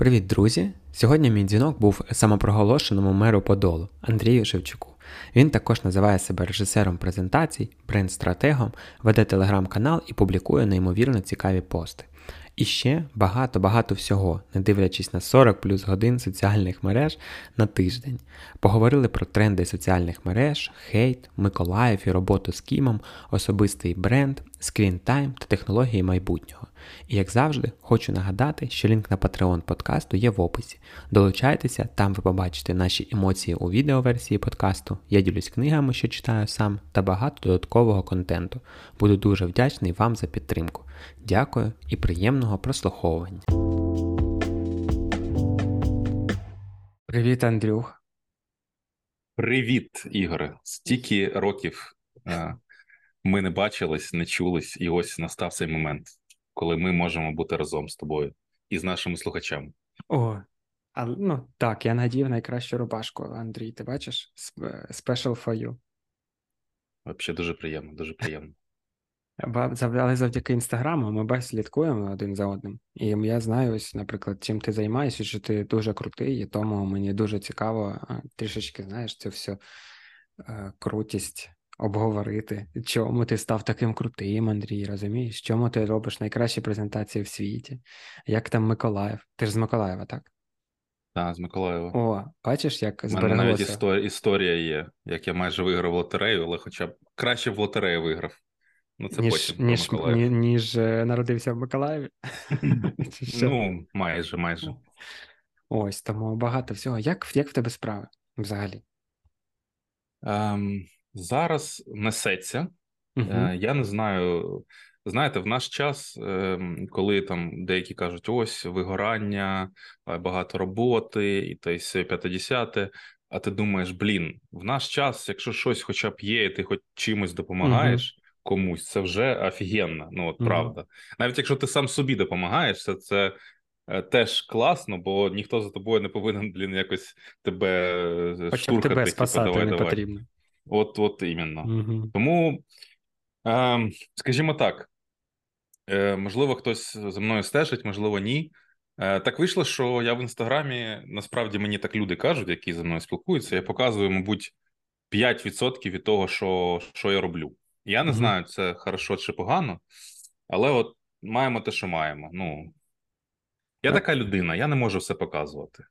Привіт, друзі! Сьогодні мій дзвінок був самопроголошеному меру Подолу Андрію Шевчуку. Він також називає себе режисером презентацій, бренд-стратегом, веде телеграм-канал і публікує неймовірно цікаві пости. І ще багато-багато всього, не дивлячись на 40 плюс годин соціальних мереж на тиждень. Поговорили про тренди соціальних мереж, хейт, Миколаїв і роботу з Кімом, особистий бренд, скрінтайм та технології майбутнього. І як завжди, хочу нагадати, що лінк на Patreon подкасту є в описі. Долучайтеся, там ви побачите наші емоції у відеоверсії подкасту. Я ділюсь книгами, що читаю сам, та багато додаткового контенту. Буду дуже вдячний вам за підтримку. Дякую і приємного прослуховування. Привіт, Андрюх. Привіт, Ігоре. Стільки років е, ми не бачились, не чулись, і ось настав цей момент, коли ми можемо бути разом з тобою і з нашими слухачами. О, а, ну так, я надів найкращу рубашку, Андрій. Ти бачиш? Special for you. Взагалі дуже приємно, дуже приємно. Але завдяки інстаграму ми без слідкуємо один за одним. І я знаю, ось, наприклад, чим ти займаєшся, що ти дуже крутий, і тому мені дуже цікаво трішечки, знаєш, цю всю е, крутість обговорити. Чому ти став таким крутим, Андрій, розумієш? Чому ти робиш найкращі презентації в світі? Як там Миколаїв? Ти ж з Миколаєва, так? Так, з Миколаєва. О, бачиш, як збереглося? У мене навіть історія, історія є, як я майже виграв лотерею, але хоча б краще в лотерею виграв. Ну, це ніж, потім ніж, ні, ніж е, народився в Миколаєві. Ну, майже, майже. Ось тому багато всього. Як як в тебе справи взагалі? Ем, Зараз несеться. Е, Я не знаю. Знаєте, в наш час, ем, коли там деякі кажуть, ось вигорання, багато роботи, і то й 50 а ти думаєш, блін, в наш час, якщо щось хоча б є, і ти хоч чимось допомагаєш, комусь, це вже офігенно. Ну от mm-hmm. правда. Навіть якщо ти сам собі допомагаєш, це це е, теж класно, бо ніхто за тобою не повинен блін, якось тебе е, Хоча штурхати. тебе типу, спасати давай, не давай. потрібно. От, от іменно. Mm-hmm. Тому, е, скажімо так, е, можливо, хтось за мною стежить, можливо, ні. Е, так вийшло, що я в інстаграмі насправді мені так люди кажуть, які за мною спілкуються. Я показую, мабуть, 5% від того, що, що я роблю. Я не mm-hmm. знаю, це хорошо чи погано, але от маємо те, що маємо. Ну я така людина, я не можу все показувати.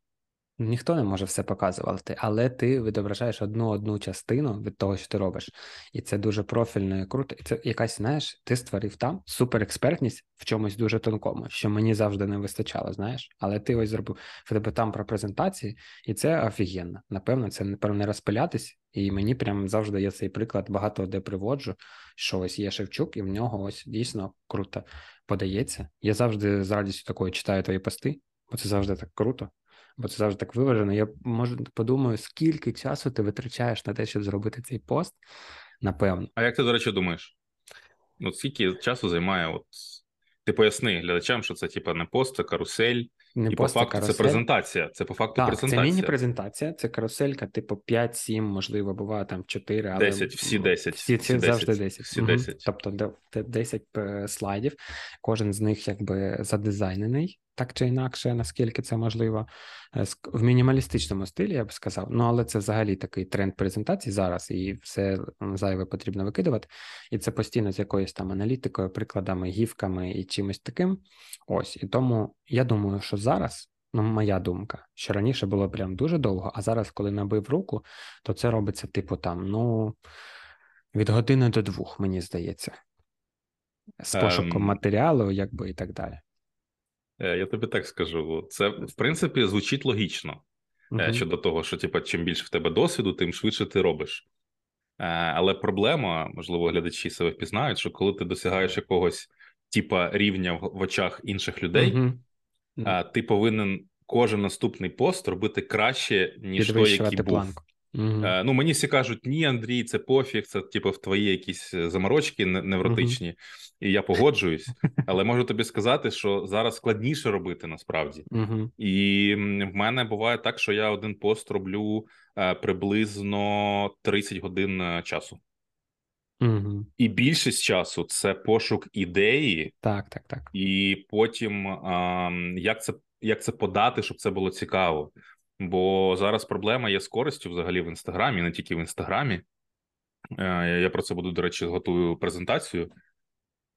Ніхто не може все показувати, але ти відображаєш одну одну частину від того, що ти робиш, і це дуже профільно і круто. І це якась, знаєш, ти створив там суперекспертність в чомусь дуже тонкому, що мені завжди не вистачало, знаєш. Але ти ось зробив в тебе там про презентації, і це офігенно. Напевно, це напевно не розпилятись, і мені прям завжди є цей приклад, багато де приводжу, що ось є Шевчук, і в нього ось дійсно круто подається. Я завжди з радістю такою читаю твої пости, бо це завжди так круто бо це завжди так виважено. Я може подумаю, скільки часу ти витрачаєш на те, щоб зробити цей пост, напевно. А як ти, до речі, думаєш? От скільки часу займає? От ти поясни глядачам, що це типа не пост, це карусель. Не і по факту карусель. це презентація. Це по факту так, презентація. Це міні-презентація, це каруселька, типу 5-7, можливо, буває там 4, але 10, всі 10. Всі, всі, всі завжди 10. Всі 10. Угу. Тобто 10 е, слайдів, кожен з них якби задизайнений так чи інакше, наскільки це можливо, е, в мінімалістичному стилі, я б сказав. Ну, але це взагалі такий тренд презентації зараз, і все зайве потрібно викидувати. І це постійно з якоюсь там аналітикою, прикладами, гівками і чимось таким. Ось і тому я думаю, що зараз. Ну, моя думка, що раніше було прям дуже довго, а зараз, коли набив руку, то це робиться, типу, там, ну, від години до двох, мені здається, з пошуком um... матеріалу, якби і так далі. Е, я тобі так скажу. Це в принципі звучить логічно uh-huh. щодо того, що типу, чим більше в тебе досвіду, тим швидше ти робиш. Е, але проблема, можливо, глядачі себе впізнають, що коли ти досягаєш якогось типа рівня в очах інших людей, uh-huh. ти повинен кожен наступний пост робити краще, ніж той, який був. Планку. Угу. Ну, мені всі кажуть, ні, Андрій, це пофіг, це типу в твої якісь е, заморочки невротичні, угу. і я погоджуюсь. Але можу тобі сказати, що зараз складніше робити насправді. Угу. І в мене буває так, що я один пост роблю е, приблизно 30 годин е, часу. Угу. І більшість часу це пошук ідеї, так, так, так. І потім, як це як це подати, щоб це було цікаво. Бо зараз проблема є з користю взагалі в інстаграмі, не тільки в інстаграмі. Е, я про це буду, до речі, готую презентацію.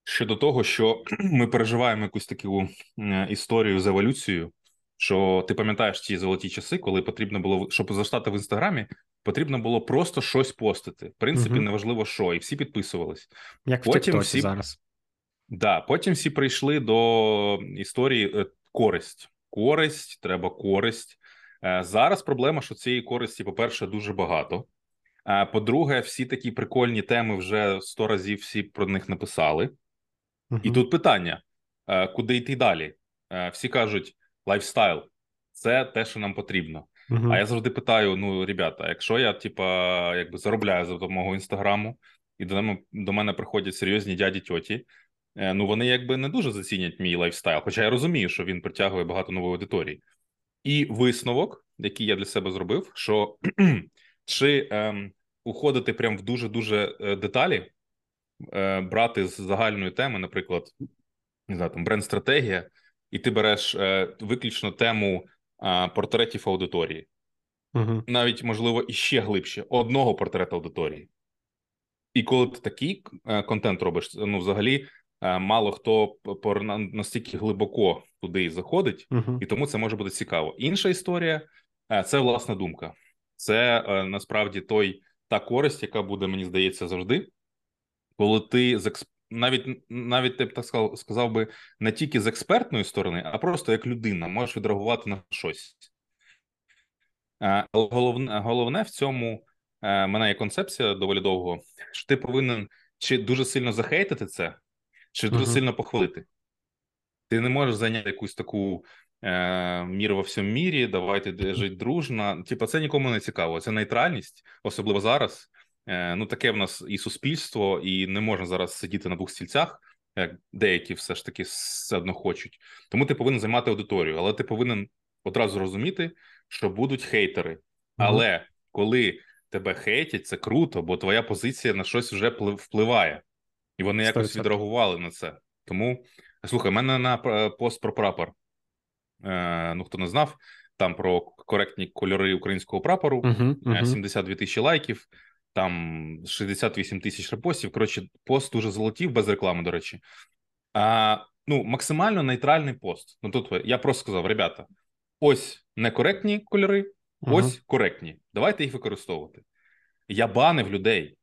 Щодо того, що ми переживаємо якусь таку історію з еволюцією, що ти пам'ятаєш ті золоті часи, коли потрібно було щоб застати в інстаграмі, потрібно було просто щось постити. В принципі, угу. неважливо що, і всі підписувались. Як потім в всі зараз. Да, потім всі прийшли до історії е, користь. Користь, треба користь. Е, зараз проблема, що цієї користі, по-перше, дуже багато. По-друге, всі такі прикольні теми вже сто разів всі про них написали. Uh-huh. І тут питання: е, куди йти далі? Всі кажуть, лайфстайл це те, що нам потрібно. Uh-huh. А я завжди питаю: ну, ребята, якщо я, типа, якби заробляю за допомогою інстаграму, і до, до мене приходять серйозні дяді тьоті, Е, ну вони якби не дуже зацінять мій лайфстайл. Хоча я розумію, що він притягує багато нової аудиторії. І висновок, який я для себе зробив, що чи ем, уходити прям в дуже дуже е, деталі, е, брати з загальної теми, наприклад, не знаю, там бренд-стратегія, і ти береш е, виключно тему е, портретів аудиторії, угу. навіть можливо іще глибше одного портрета аудиторії. І коли ти такий е, контент робиш, ну взагалі Е, мало хто настільки глибоко туди і заходить, uh-huh. і тому це може бути цікаво. Інша історія е, це власна думка. Це е, насправді той та користь, яка буде, мені здається, завжди, коли ти з експ... навіть навіть ти б так сказав, сказав би не тільки з експертної сторони, а просто як людина можеш відреагувати на щось. Але головне, головне в цьому мене є концепція доволі довго, що ти повинен чи дуже сильно захейтити це чи дуже uh-huh. сильно похвалити. Ти не можеш зайняти якусь таку е, мір во всьому мірі, давайте жити дружно. Типа, це нікому не цікаво. Це нейтральність, особливо зараз. Е, Ну, таке в нас і суспільство, і не можна зараз сидіти на двох стільцях, як деякі все ж таки все одно хочуть. Тому ти повинен займати аудиторію, але ти повинен одразу розуміти, що будуть хейтери. Але коли тебе хейтять, це круто, бо твоя позиція на щось вже впливає. І вони якось 100%. відреагували на це. Тому слухай, в мене на е, пост про прапор. Е, Ну, хто не знав, там про коректні кольори українського прапору, uh-huh, uh-huh. 72 тисячі лайків, там 68 тисяч репостів. Коротше, пост дуже золотів, без реклами, до речі. А, Ну, максимально нейтральний пост. Ну тут я просто сказав: ребята, ось некоректні кольори, ось uh-huh. коректні. Давайте їх використовувати. Я банив людей.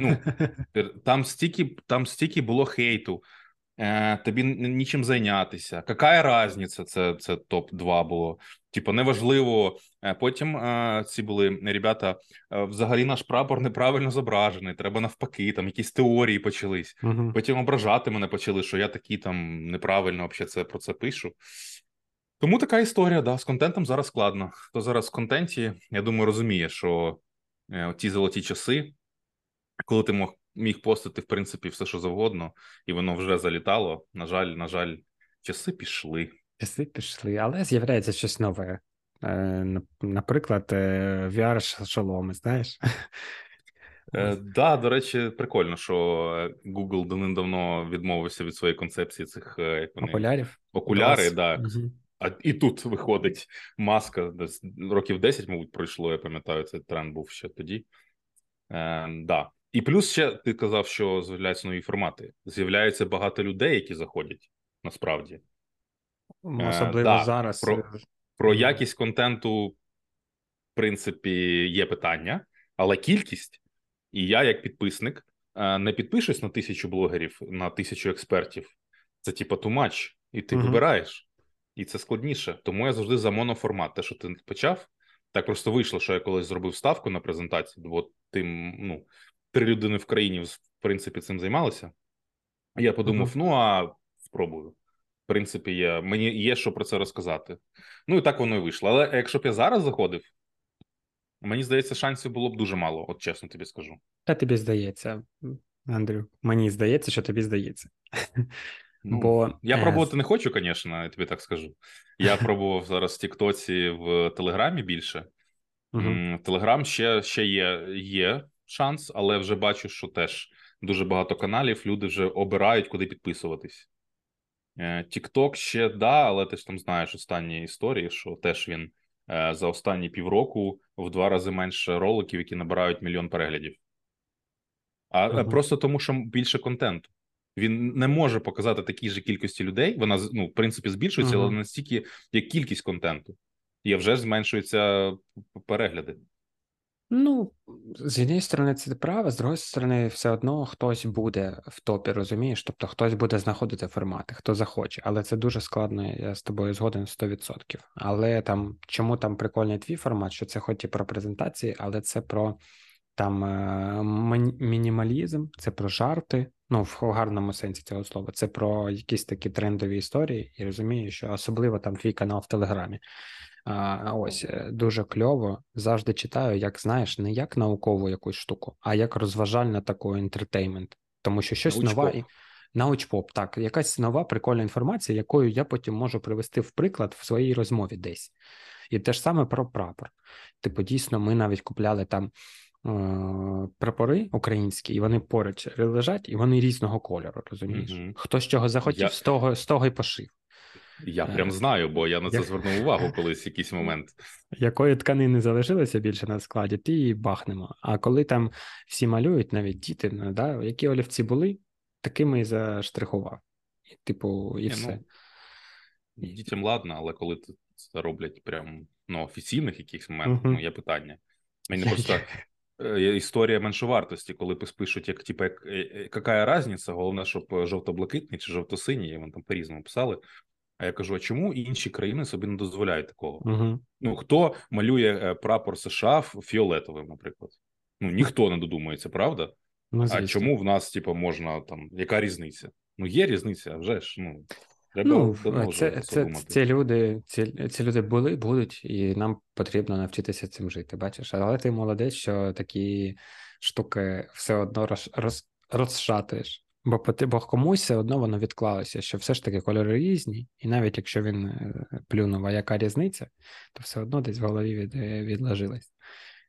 Ну, Там стільки там стільки було хейту, тобі нічим зайнятися. Яка різниця? Це це топ-2 було. Типу, неважливо. Е, потім е, ці були ребята. Е, взагалі наш прапор неправильно зображений. Треба навпаки, там якісь теорії почались. Угу. Потім ображати мене почали, що я такий там неправильно взагалі це про це пишу. Тому така історія, да, з контентом зараз складно. Хто зараз в контенті, я думаю, розуміє, що е, ті золоті часи коли ти мог міг постити в принципі все, що завгодно, і воно вже залітало. На жаль, на жаль, часи пішли. Часи пішли, але з'являється щось нове. Е, Наприклад, е, VR-шоломи, знаєш? Е, да, до речі, прикольно, що Google давним-давно відмовився від своєї концепції цих як вони, окулярів. Окуляри, да. Угу. А і тут виходить маска. Років 10, мабуть, пройшло. Я пам'ятаю, цей тренд був ще тоді. Е, да. І плюс ще ти казав, що з'являються нові формати. З'являється багато людей, які заходять насправді. Ну, особливо е, зараз. Про, про якість контенту, в принципі, є питання, але кількість, і я, як підписник, е, не підпишусь на тисячу блогерів, на тисячу експертів. Це типа тумач, і ти угу. вибираєш, і це складніше. Тому я завжди за моноформат. Те, що ти почав, так просто вийшло, що я колись зробив ставку на презентацію, бо тим, ну три людини в країні в принципі цим займалися. Я подумав: uh-huh. ну а спробую. В принципі, є, мені є що про це розказати. Ну і так воно і вийшло. Але якщо б я зараз заходив, мені здається, шансів було б дуже мало, от чесно тобі скажу. Та тобі здається, Андрю. Мені здається, що тобі здається. Ну, Бо Я е, пробувати не хочу, звісно, я тобі так скажу. Я пробував зараз в Тіктоці в Телеграмі більше. Телеграм ще ще є, є шанс, але вже бачу, що теж дуже багато каналів люди вже обирають, куди підписуватись. TikTok ще да, але ти ж там знаєш останні історії, що теж він за останні півроку в два рази менше роликів, які набирають мільйон переглядів. А uh-huh. просто тому, що більше контенту. Він не може показати такій же кількості людей. Вона ну, в принципі збільшується, uh-huh. але настільки як кількість контенту, і вже зменшуються перегляди. Ну, з однієї сторони, це право, з другої сторони, все одно хтось буде в топі, розумієш? Тобто хтось буде знаходити формати, хто захоче, але це дуже складно, я з тобою згоден 100%. Але там чому там прикольний твій формат, що це хоч і про презентації, але це про там е, мінімалізм, це про жарти. Ну, в гарному сенсі цього слова, це про якісь такі трендові історії, і розумію, що особливо там твій канал в Телеграмі. А, Ось е, дуже кльово. Завжди читаю, як знаєш, не як наукову якусь штуку, а як розважальна таку інтертеймент. Тому що щось Научпоп. нова научпоп, так, якась нова прикольна інформація, якою я потім можу привести в приклад в своїй розмові десь. І те ж саме про прапор. Типу, дійсно, ми навіть купляли там. Е, прапори українські, і вони поруч лежать, і вони різного кольору. Розумієш? Угу. Хто з чого захотів, я... з того з того й пошив. Я прям е, знаю, бо я на це звернув увагу колись якийсь момент. Якої тканини залишилося більше на складі, ті і бахнемо. А коли там всі малюють, навіть діти, ну, да, які олівці були, такими і заштрихував. І, Типу, і Не, все. Ну, дітям ладно, але коли це роблять прям на офіційних якихось моментах, uh-huh. ну є питання. Мені просто е, історія меншовартості, коли пишуть, як типу, як, яка різниця, головне, щоб жовто-блакитний чи жовто-синій, вони там по-різному писали. А я кажу: а чому інші країни собі не дозволяють такого? Угу. Ну хто малює е, прапор США фіолетовим, наприклад? Ну ніхто не додумається, правда? Ну, а чому в нас, типу, можна там, яка різниця? Ну, є різниця, вже ж. ну... Треба ну, це, це, Ці люди ці, ці люди були, будуть, і нам потрібно навчитися цим жити. Бачиш, але ти молодець, що такі штуки все одно роз, роз, розшатуєш. Бо бо комусь все одно воно відклалося, що все ж таки кольори різні, і навіть якщо він е, плюнув, а яка різниця, то все одно десь в голові від, е, відложилось,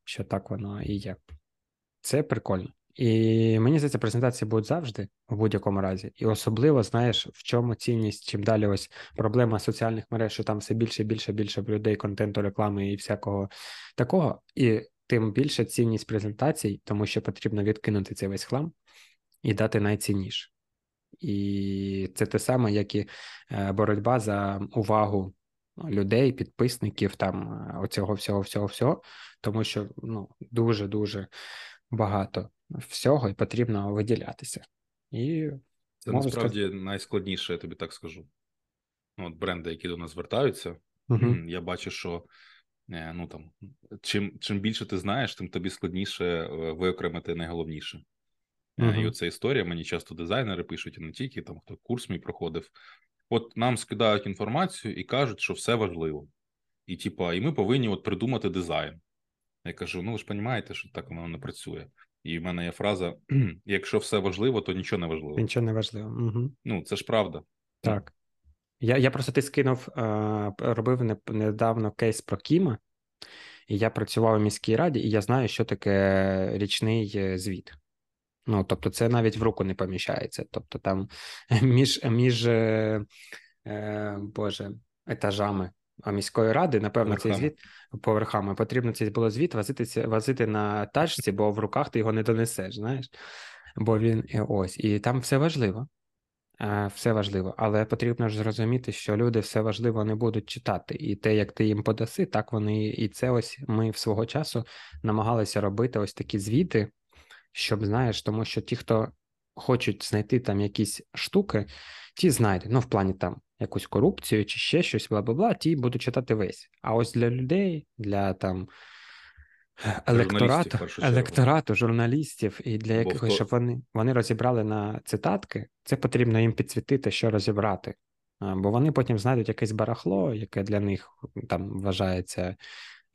що так воно і є. Це прикольно. І мені здається, презентації будуть завжди в будь-якому разі. І особливо, знаєш, в чому цінність, чим далі ось проблема соціальних мереж, що там все більше, більше, більше людей, контенту, реклами і всякого такого. І тим більше цінність презентацій, тому що потрібно відкинути цей весь хлам і дати найцінніше. І це те саме, як і е, боротьба за увагу людей, підписників, там е, оцього всього, всього, всього, тому що ну, дуже дуже багато всього і потрібно виділятися. І Це насправді сказати... найскладніше, я тобі так скажу. Ну, от Бренди, які до нас звертаються, угу. я бачу, що е, ну там чим чим більше ти знаєш, тим тобі складніше виокремити найголовніше. Uh-huh. І оця історія мені часто дизайнери пишуть, і не тільки там хто курс мій проходив. От нам скидають інформацію і кажуть, що все важливо. І типа, і ми повинні от придумати дизайн. Я кажу: ну ви ж розумієте, що так воно не працює. І в мене є фраза: якщо все важливо, то нічого не важливо. Нічого не важливо. Угу. Ну, це ж правда. Так. Я я просто ти скинув, робив недавно кейс про Кіма, і я працював у міській раді, і я знаю, що таке річний е, звіт. Ну, тобто, це навіть в руку не поміщається. Тобто, там між між е, е, Боже, етажами міської ради, напевно, цей звіт поверхами потрібно цей було звіт возити возити на тачці, бо в руках ти його не донесеш. Знаєш, бо він ось і там все важливо. Е, все важливо, але потрібно ж зрозуміти, що люди все важливо не будуть читати, і те, як ти їм подаси, так вони і це ось ми в свого часу намагалися робити ось такі звіти щоб знаєш, тому що ті, хто хочуть знайти там якісь штуки, ті знайдуть. Ну, в плані там якусь корупцію чи ще щось, бла бла бла, ті будуть читати весь. А ось для людей, для там. Електорату, електорату, журналістів, і для якихось, щоб вони вони розібрали на цитатки, це потрібно їм підсвітити, що розібрати. Бо вони потім знайдуть якесь барахло, яке для них там вважається,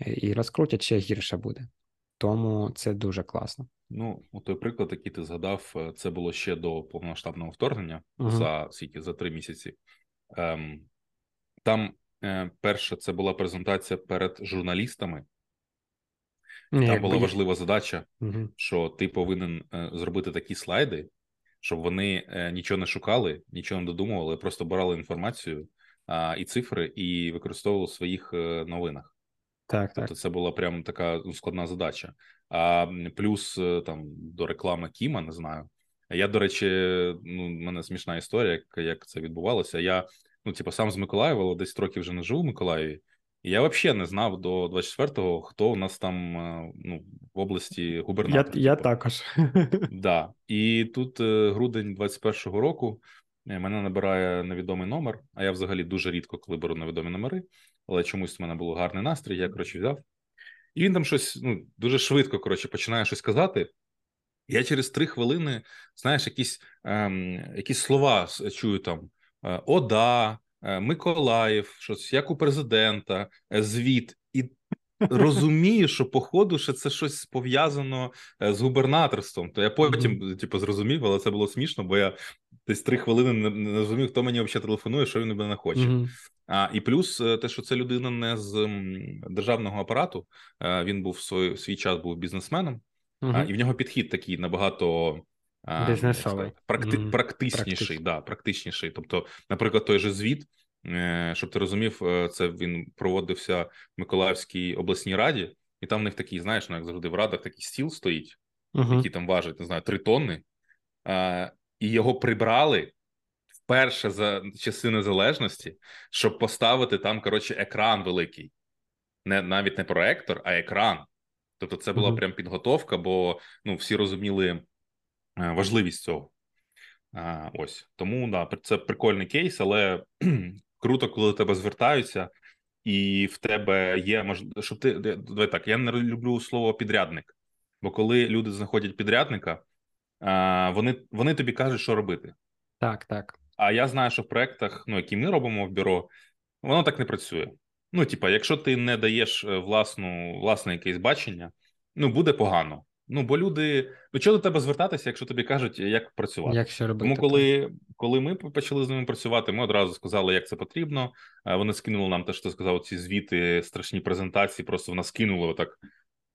і розкрутять ще гірше буде. Тому це дуже класно. Ну, у той приклад, який ти згадав, е, це було ще до повномасштабного вторгнення uh-huh. за скільки за три місяці. Ем, Там е, перша це була презентація перед журналістами. Ні, там була важлива задача, uh-huh. що ти повинен е, зробити такі слайди, щоб вони е, нічого не шукали, нічого не додумували, просто брали інформацію і цифри і використовували в своїх е, новинах. Так, тобто так. це була прям така ну, складна задача. А плюс е, там до реклами Кіма, не знаю. Я, до речі, ну, в мене смішна історія, як, як це відбувалося. Я ну, типу, сам з Миколаєва, але 10 років вже не живу в Миколаєві. І я взагалі не знав до 24-го, хто у нас там е, ну, в області губернатор. Я я типу. також. Да. І тут грудень 21-го року Е, мене набирає невідомий номер, а я взагалі дуже рідко коли беру невідомі номери, але чомусь в мене був гарний настрій, я коротше взяв. І він там щось ну, дуже швидко коротше, починає щось казати. Я через три хвилини, знаєш, якісь ем, якісь слова чую там: е, Ода, е, Миколаїв, щось як у президента, звіт. І розумію, що походу що це щось пов'язано з губернаторством. То я потім, типу, зрозумів, але це було смішно, бо я десь три хвилини не, не розумів, хто мені взагалі телефонує, що він мене хоче. Mm-hmm. А і плюс е, те, що це людина не з державного апарату, е, він був свій, свій час був бізнесменом, mm-hmm. і в нього підхід такий набагато. Бізнесовий. Практи, mm-hmm. практичніший, да, практичніший. Тобто, наприклад, той же звіт, е, щоб ти розумів, це він проводився в Миколаївській обласній раді, і там в них такий, знаєш, ну як завжди в радах такий стіл стоїть, який там важить, не знаю, три тонни і його прибрали вперше за часи незалежності, щоб поставити там коротше екран великий, не навіть не проектор, а екран. Тобто, це була mm-hmm. прям підготовка, бо ну всі розуміли е, важливість цього. А, Ось тому да, це прикольний кейс, але круто, коли до тебе звертаються, і в тебе є можливість, щоб ти давай так. Я не люблю слово підрядник, бо коли люди знаходять підрядника вони вони тобі кажуть, що робити. Так, так. А я знаю, що в проектах, ну які ми робимо в бюро, воно так не працює. Ну, типа, якщо ти не даєш е, власну, власне якесь бачення, ну буде погано. Ну, бо люди ну чого до тебе звертатися, якщо тобі кажуть, як працювати. Як що робити, Тому, коли коли ми почали з ними працювати, ми одразу сказали, як це потрібно. Вони скинули нам те, що ти сказав, ці звіти, страшні презентації, просто в нас кинули отак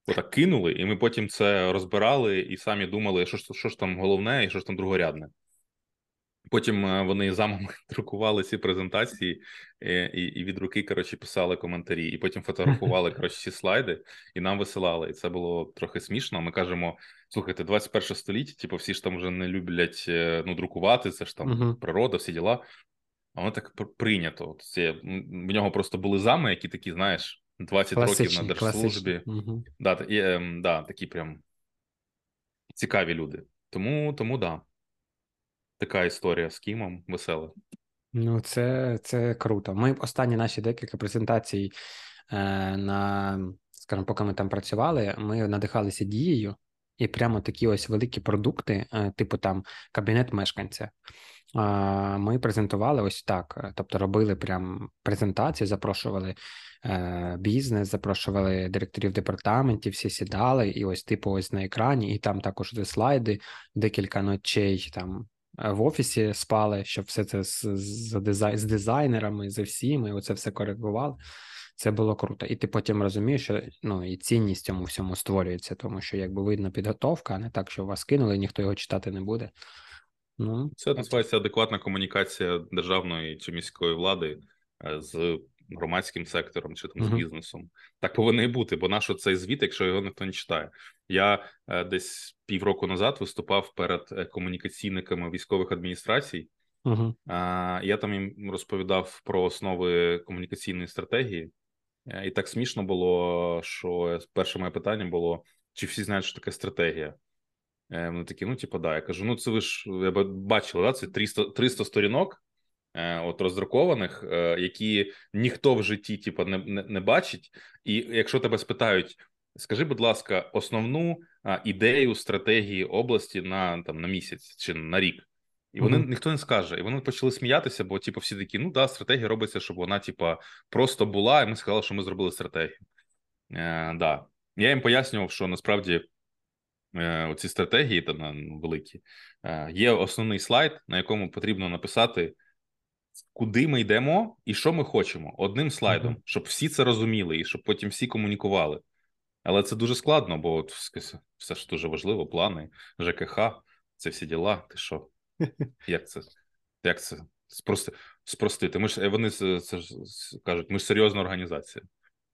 отак кинули, і ми потім це розбирали і самі думали, що ж що ж там головне і що ж там другорядне. Потім е, вони замами друкували ці презентації і і, і від руки коротше, писали коментарі, і потім фотографували коротше, ці слайди і нам висилали. І це було трохи смішно. Ми кажемо: слухайте, 21 століття, типу, всі ж там вже не люблять е, ну, друкувати, це ж там uh-huh. природа, всі діла. А воно так прийнято. Це, В нього просто були зами, які такі, знаєш, 20 років на держслужбі. Угу. Да, і, е, да, такі прям цікаві люди. Тому, тому да. Така історія з Кімом весела. Ну, це це круто. Ми останні наші декілька презентацій е, на, скажімо, поки ми там працювали, ми надихалися дією, і прямо такі ось великі продукти, е, типу там кабінет мешканця. Е, ми презентували ось так. Тобто робили прям презентацію, запрошували Е, бізнес, запрошували директорів департаментів, всі сідали, і ось типу ось на екрані, і там також слайди, декілька ночей там е, в офісі спали, щоб все це з з, з дизайнерами, з всіми, оце все коригували. Це було круто. І ти потім розумієш, що ну і цінність цьому всьому створюється, тому що якби видно підготовка, а не так, що вас кинули, ніхто його читати не буде. Ну, Це називається адекватна комунікація державної чи міської влади е, з громадським сектором чи там з бізнесом. Так повинно і бути, бо наш цей звіт, якщо його ніхто не читає. Я е, десь півроку назад виступав перед е, комунікаційниками військових адміністрацій. Uh-huh. Я там їм розповідав про основи комунікаційної стратегії, і так смішно було, що перше моє питання було: чи всі знають, що таке стратегія? Вони такі, ну, типу, да. Я кажу: ну, це ви ж я бачили, да? це 300 300 сторінок, Е, от роздрукованих, е, які ніхто в житті типу, не, не, не бачить. І якщо тебе спитають, скажи, будь ласка, основну ідею стратегії області на там на місяць чи на рік. І вони mm-hmm. ніхто не скаже, і вони почали сміятися, бо типу, всі такі: ну да, стратегія робиться, щоб вона, типу, просто була, і ми сказали, що ми зробили стратегію. Е, да. Я їм пояснював, що насправді е, оці стратегії та ну, великі е, є основний слайд, на якому потрібно написати куди ми йдемо і що ми хочемо одним слайдом, mm-hmm. щоб всі це розуміли і щоб потім всі комунікували. Але це дуже складно, бо от, все ж дуже важливо: плани, ЖКХ, це всі діла. Ти що? Як це? Як це? Спрости, спростити. Ми ж вони це, це кажуть, ми ж серйозна організація.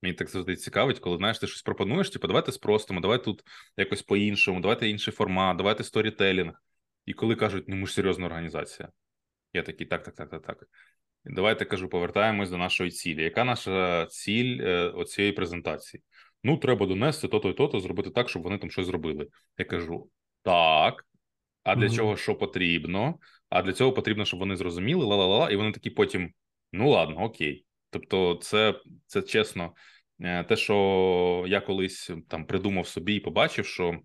Мені так завжди цікавить, коли знаєш, ти щось пропонуєш, типу, давайте спростимо, давай тут якось по-іншому, давайте інший формат, давайте сторітелінг. І коли кажуть, ну ми ж серйозна організація, я такий, так, так, так, так, так. Давайте кажу, повертаємось до нашої цілі. Яка наша ціль е, оцієї презентації? Ну, треба донести то-то і то-то, зробити так, щоб вони там щось зробили. Я кажу: так. А для mm-hmm. чого що потрібно? А для цього потрібно, щоб вони зрозуміли, ла-ла-ла, і вони такі потім: ну ладно, окей. Тобто, це це чесно, е, те, що я колись там придумав собі і побачив, що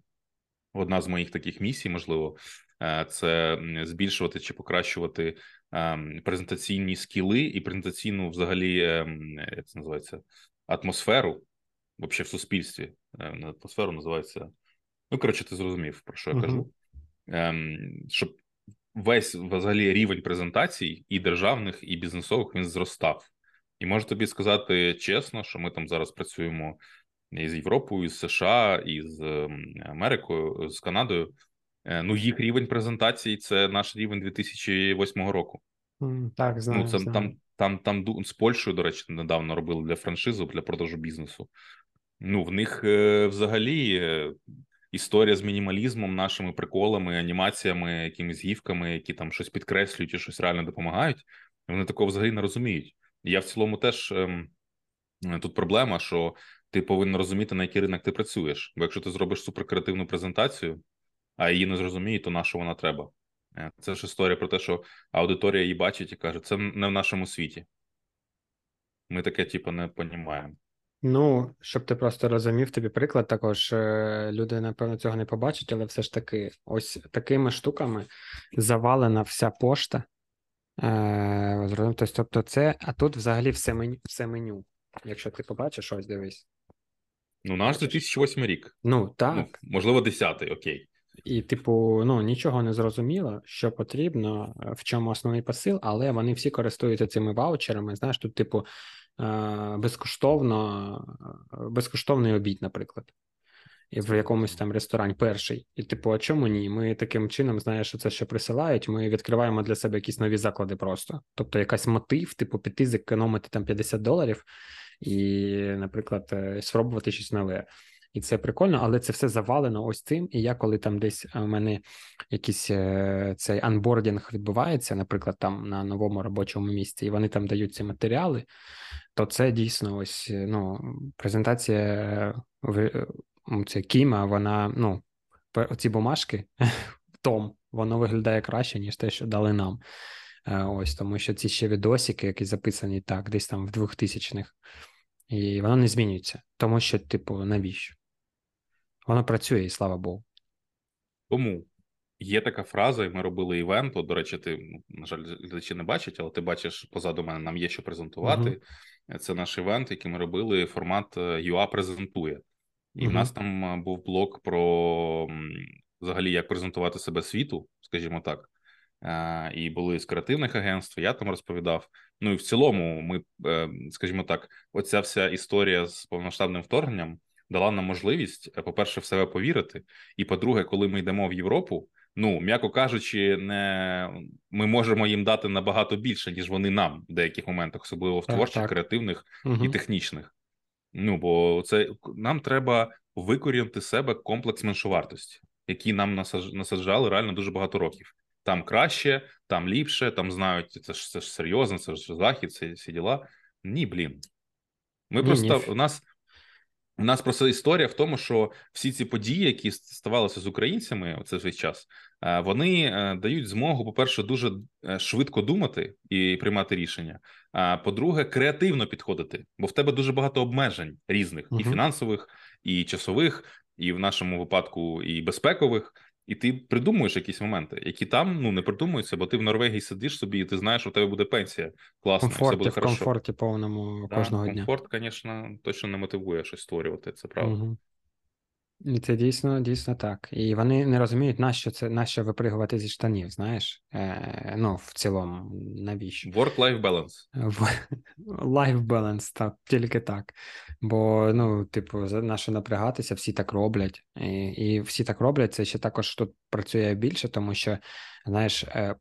одна з моїх таких місій, можливо, е, це збільшувати чи покращувати ем, презентаційні скіли і презентаційну, взагалі, ем, як це називається, атмосферу взагалі в суспільстві. Е, не атмосферу називається. Ну, коротше, ти зрозумів, про що я uh-huh. кажу. Ем, Щоб весь взагалі рівень презентацій і державних, і бізнесових він зростав. І можу тобі сказати чесно, що ми там зараз працюємо із Європою, з США, із ем, Америкою, з Канадою. Е, ну, їх рівень презентацій це наш рівень 2008 року. Так, знаю, ну, це, знаю. Там там, там з Польщею, до речі, недавно робили для франшизу, для продажу бізнесу. Ну, в них е, взагалі е, історія з мінімалізмом, нашими приколами, анімаціями, якимись гівками, які там щось підкреслюють і щось реально допомагають. Вони такого взагалі не розуміють. Я в цілому теж ем, тут проблема, що ти повинен розуміти, на який ринок ти працюєш. Бо якщо ти зробиш суперкреативну презентацію, а її не зрозуміють, то на що вона треба. Е, це ж історія про те, що аудиторія її бачить і каже, це не в нашому світі. Ми таке, типу, не понімаємо. Ну, щоб ти просто розумів, тобі приклад також е, люди, напевно, цього не побачать, але все ж таки, ось такими штуками завалена вся пошта. Е, Тобто, це, а тут взагалі все меню, все меню. Якщо ти побачиш, ось дивись. Ну, наш 2008 рік. Ну, так. Ну, можливо, 10-й, окей. І, типу, ну нічого не зрозуміло, що потрібно, в чому основний посил, але вони всі користуються цими ваучерами. Знаєш, тут, типу, безкоштовно, безкоштовний обід, наприклад, в якомусь там ресторані перший. І, типу, а чому ні? Ми таким чином, знаєш, що це що присилають. Ми відкриваємо для себе якісь нові заклади просто. Тобто, якась мотив, типу, піти зекономити там 50 доларів і, наприклад, е, спробувати щось нове. І це прикольно, але це все завалено ось цим. І я, коли там десь у мене якийсь е, цей onboarding відбувається, наприклад, там на новому робочому місці, і вони там дають ці матеріали, то це дійсно ось е, ну, презентація це Кіма, вона ну, ці бумажки, том, воно виглядає краще, ніж те, що дали нам. Е, ось тому, що ці ще відосики, які записані так, десь там в 2000-х, і воно не змінюється, тому що, типу, навіщо? Воно працює, і слава Богу. Тому є така фраза, і ми робили івент. От, До речі, ти, на жаль, глядачі не бачать, але ти бачиш позаду мене, нам є що презентувати. Uh-huh. Це наш івент, який ми робили. Формат UA е, презентує. І uh-huh. в нас там е, був блок про взагалі як презентувати себе світу, скажімо так. Е, і були з креативних агентств, я там розповідав. Ну і в цілому, ми, скажімо так, оця вся історія з повноштабним вторгненням дала нам можливість, е, по-перше, в себе повірити. І по-друге, коли ми йдемо в Європу, ну м'яко кажучи, не ми можемо їм дати набагато більше, ніж вони нам в деяких моментах, особливо в творчих, так, так. креативних угу. і технічних. Ну бо це нам треба викорінити себе комплекс меншовартості, який нам насаджали реально дуже багато років. Там краще, там ліпше, там знають, це ж це ж серйозно, це ж захід, це всі діла. Ні, блін. Ми ні, просто ні. у нас у нас просто історія в тому, що всі ці події, які ставалися з українцями у цей час, е, вони е, дають змогу, по-перше, дуже е, швидко думати і приймати рішення. А по-друге, креативно підходити, бо в тебе дуже багато обмежень різних угу. і фінансових, і часових, і в нашому випадку і безпекових. І ти придумуєш якісь моменти, які там ну не придумуються, бо ти в Норвегії сидиш собі, і ти знаєш, що у тебе буде пенсія. Класно, комфорті, все буде в хорошо. комфорті повному да, кожного комфорт, дня. Комфорт, звісно, точно не мотивує щось створювати. Це правда. Угу. Це дійсно дійсно так. І вони не розуміють, нащо це нащо випригувати зі штанів, знаєш? Е, Ну, в цілому, навіщо? Work-life balance. Life balance, так, тільки так. Бо, ну, типу, нащо напрягатися, всі так роблять. І і всі так роблять. Це ще також тут працює більше, тому що, знаєш, е,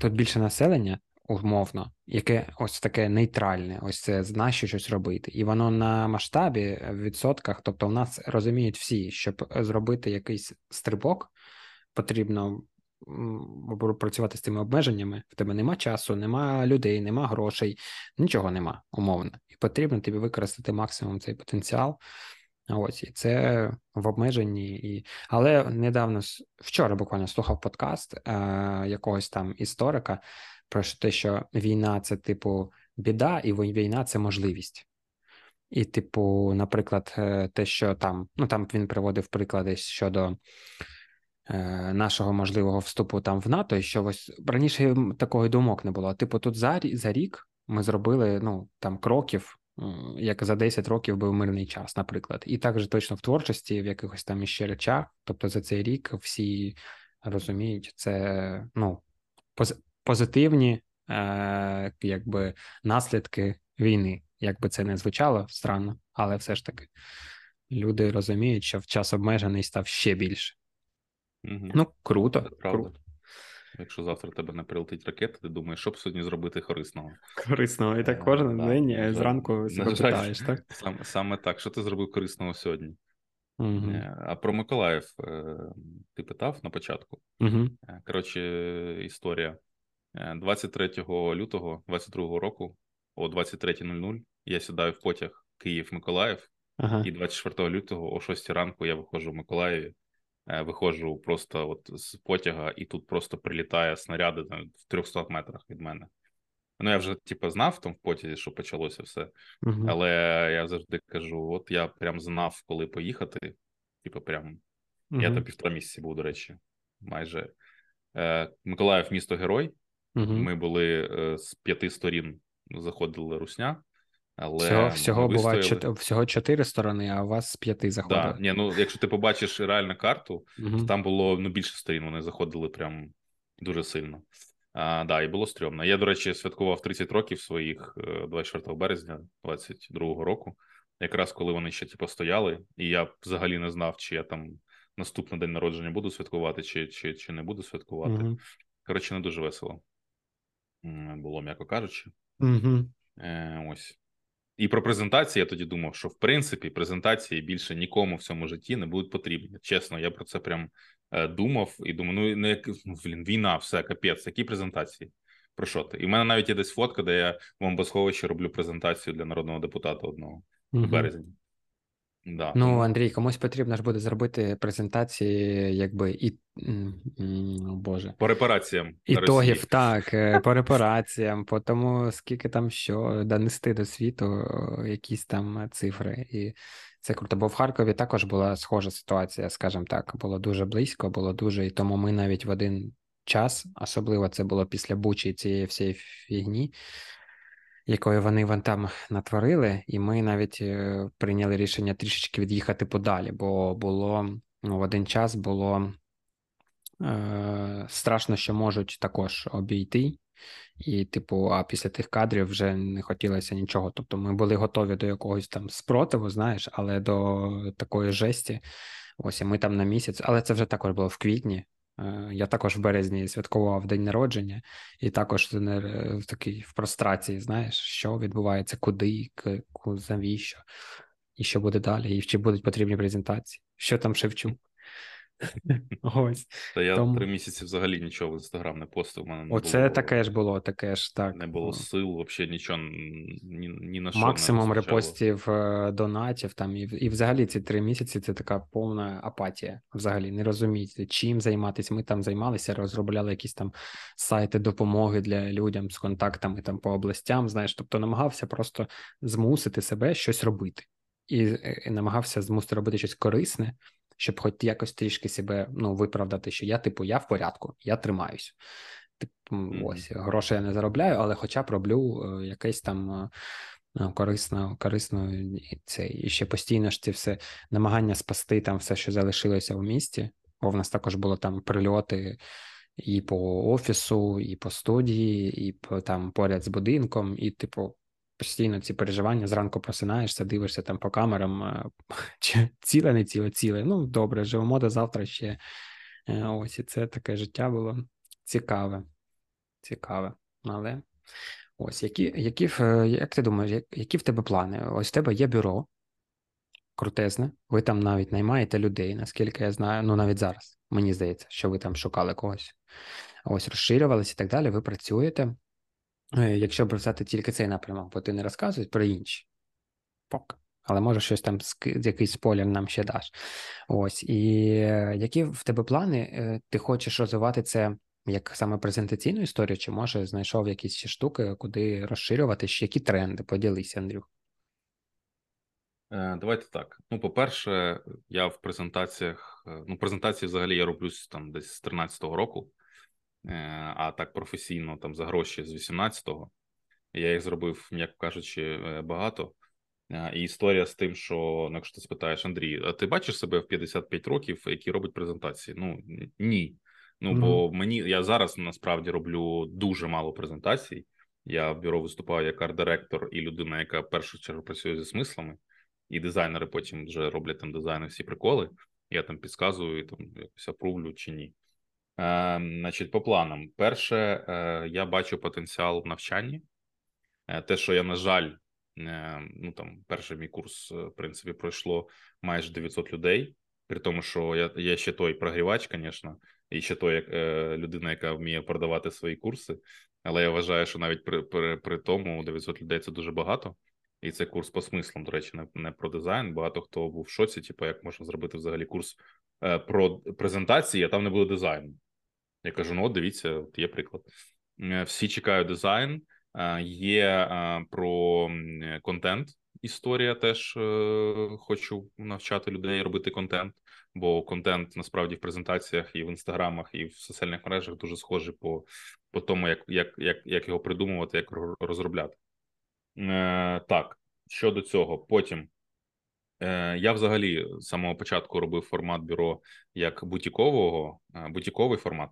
тут більше населення, умовно, яке ось таке нейтральне, ось це нащо щось робити, і воно на масштабі е, в відсотках, тобто в нас розуміють всі, щоб зробити якийсь стрибок, потрібно працювати з цими обмеженнями. В тебе нема часу, нема людей, нема грошей, нічого нема, умовно, і потрібно тобі використати максимум цей потенціал. Ось і це в обмеженні, і але недавно вчора буквально слухав подкаст е, якогось там історика про те, що війна це, типу, біда, і війна це можливість. І, типу, наприклад, е, те, що там, ну там він приводив приклади щодо е, нашого можливого вступу там в НАТО, і що ось раніше такої думок не було. Типу, тут за за рік ми зробили ну, там кроків, як за 10 років був мирний час, наприклад. І також точно в творчості, в якихось там іще речах. Тобто за цей рік всі розуміють, це ну, позитивні е, якби наслідки війни. Як би це не звучало странно, але все ж таки люди розуміють, що в час обмежений став ще більше. Угу. Ну, круто. Це правда. круто. Якщо завтра тебе не прилетить ракета, ти думаєш, що б сьогодні зробити корисного? Корисного, і так е, кожен день е, зранку себе питаєш, так? Саме, саме так. Що ти зробив корисного сьогодні? Угу. А про Миколаїв ти питав на початку? Угу. Коротше, історія. 23 лютого 22 року о 23.00 я сідаю в потяг Київ-Миколаїв, ага. і 24 лютого о 6 ранку я виходжу в Миколаєві, е, виходжу просто от з потяга, і тут просто прилітає снаряди там, в 300 метрах від мене. Ну, я вже типу, знав там в потязі, що почалося все. uh Але я завжди кажу: от я прям знав, коли поїхати. Типу, прям uh я там півтора місяці був, до речі, майже. Е, Миколаїв, місто герой. Угу. Ми були е, з п'яти сторін, заходили русня. Але всього всього буває чот... всього чотири сторони, а у вас з п'яти заходили. Да. Ні, ну якщо ти побачиш реальну карту, угу. то там було ну, більше сторін. Вони заходили прям дуже сильно. А, Да, і було стрьомно. Я, до речі, святкував 30 років своїх 24 е, березня 22-го року, якраз коли вони ще типу, стояли, і я взагалі не знав, чи я там наступний день народження буду святкувати, чи чи, чи не буду святкувати. Угу. Коротше, не дуже весело було, м'яко кажучи. Угу. Е, Ось. І про презентації я тоді думав, що в принципі презентації більше нікому в цьому житті не будуть потрібні. Чесно, я про це прям е, думав і думаю, ну не ну, блін, війна, все, капець, які презентації? Про що ти? І в мене навіть є десь фотка, де я в бомбосховищі роблю презентацію для народного депутата одного угу. в березні. Да. Ну, Андрій, комусь потрібно ж буде зробити презентації, якби і о Боже. По репараціям. Ітогів, так, е, по репараціям, по тому, скільки там що донести до світу, якісь там цифри. І це круто. Бо в Харкові також була схожа ситуація, скажімо так, було дуже близько, було дуже, і тому ми навіть в один час, особливо це було після Бучі цієї всієї фігні якої вони вон там натворили, і ми навіть е, прийняли рішення трішечки від'їхати подалі, бо було ну, в один час було е, страшно, що можуть також обійти. І, типу, а після тих кадрів вже не хотілося нічого. Тобто ми були готові до якогось там спротиву, знаєш, але до такої жесті. Ось і ми там на місяць, але це вже також було в квітні. Е, я також в березні святкував день народження, і також в такій в прострації, знаєш, що відбувається, куди, навіщо, і що буде далі, і чи будуть потрібні презентації, що там Шевчук. Ось. Та я Тому... три місяці взагалі нічого в інстаграм не постив. У мене не Оце було... таке ж було, таке ж так. Не було сил, взагалі нічого ні, ні на що. Максимум репостів е, донатів там і і взагалі ці три місяці це така повна апатія. Взагалі не розумієте, чим займатися. Ми там займалися, розробляли якісь там сайти допомоги для людям з контактами там по областям. Знаєш, тобто намагався просто змусити себе щось робити. І, і намагався змусити робити щось корисне, щоб хоч якось трішки себе ну, виправдати, що я, типу, я в порядку, я тримаюсь. Типу, mm-hmm. ось грошей я не заробляю, але хоча б роблю е, якесь там корисно, корисно це і ще постійно ж це все намагання спасти там все, що залишилося в місті. Бо в нас також було там прильоти і по офісу, і по студії, і по там поряд з будинком, і, типу, постійно ці переживання зранку просинаєшся, дивишся там по камерам, чи ціле, не ціле, ціле. Ну, добре, живемо до завтра ще. Е, ось і це таке життя було цікаве. Цікаве. Але ось які, які як ти думаєш, які в тебе плани? Ось в тебе є бюро крутезне, ви там навіть наймаєте людей, наскільки я знаю, ну навіть зараз, мені здається, що ви там шукали когось. Ось розширювалися і так далі. Ви працюєте. Е, якщо брати тільки цей напрямок, бо ти не розказуєш про інші. Пок. Але може щось там якийсь спойлер нам ще даш. Ось. І е, які в тебе плани? Е, ти хочеш розвивати це як саме презентаційну історію, чи може знайшов якісь ще штуки, куди розширювати, ще які тренди? Поділися, Андрюх. Давайте так. Ну, по-перше, я в презентаціях, ну, презентації взагалі я роблю там десь з 13-го року. Е, а так професійно там за гроші з 18-го. Я їх зробив, м'яко кажучи, е, багато. Е, і історія з тим, що ну, якщо ти спитаєш Андрій, а ти бачиш себе в 55 років, які робить презентації? Ну ні. Ну mm-hmm. бо мені я зараз насправді роблю дуже мало презентацій. Я в бюро виступаю як арт-директор і людина, яка в першу чергу працює зі смислами, і дизайнери потім вже роблять там дизайни всі приколи. Я там підказую, там якось апрувлю чи ні. Е, значить, по планам, перше, е, я бачу потенціал в навчанні. Е, те, що я, на жаль, ну там перший мій курс, в принципі, пройшло майже 900 людей. При тому, що я я ще той прогрівач, звісно, і ще той як е, людина, яка вміє продавати свої курси. Але я вважаю, що навіть при при, при тому 900 людей це дуже багато. І це курс по смислам, до речі, не, не про дизайн. Багато хто був в шоці, типу, як можна зробити взагалі курс е, про презентації, а там не буде дизайну. Я кажу: ну, от дивіться, от є приклад. Е, всі чекають дизайн, е, є е, про контент. Історія теж хочу навчати людей робити контент, бо контент насправді в презентаціях і в інстаграмах, і в соціальних мережах дуже схожий по по тому, як як, як, як його придумувати, як розробляти. Е, Так, щодо цього, потім я взагалі з самого початку робив формат бюро як бутікового, бутіковий формат.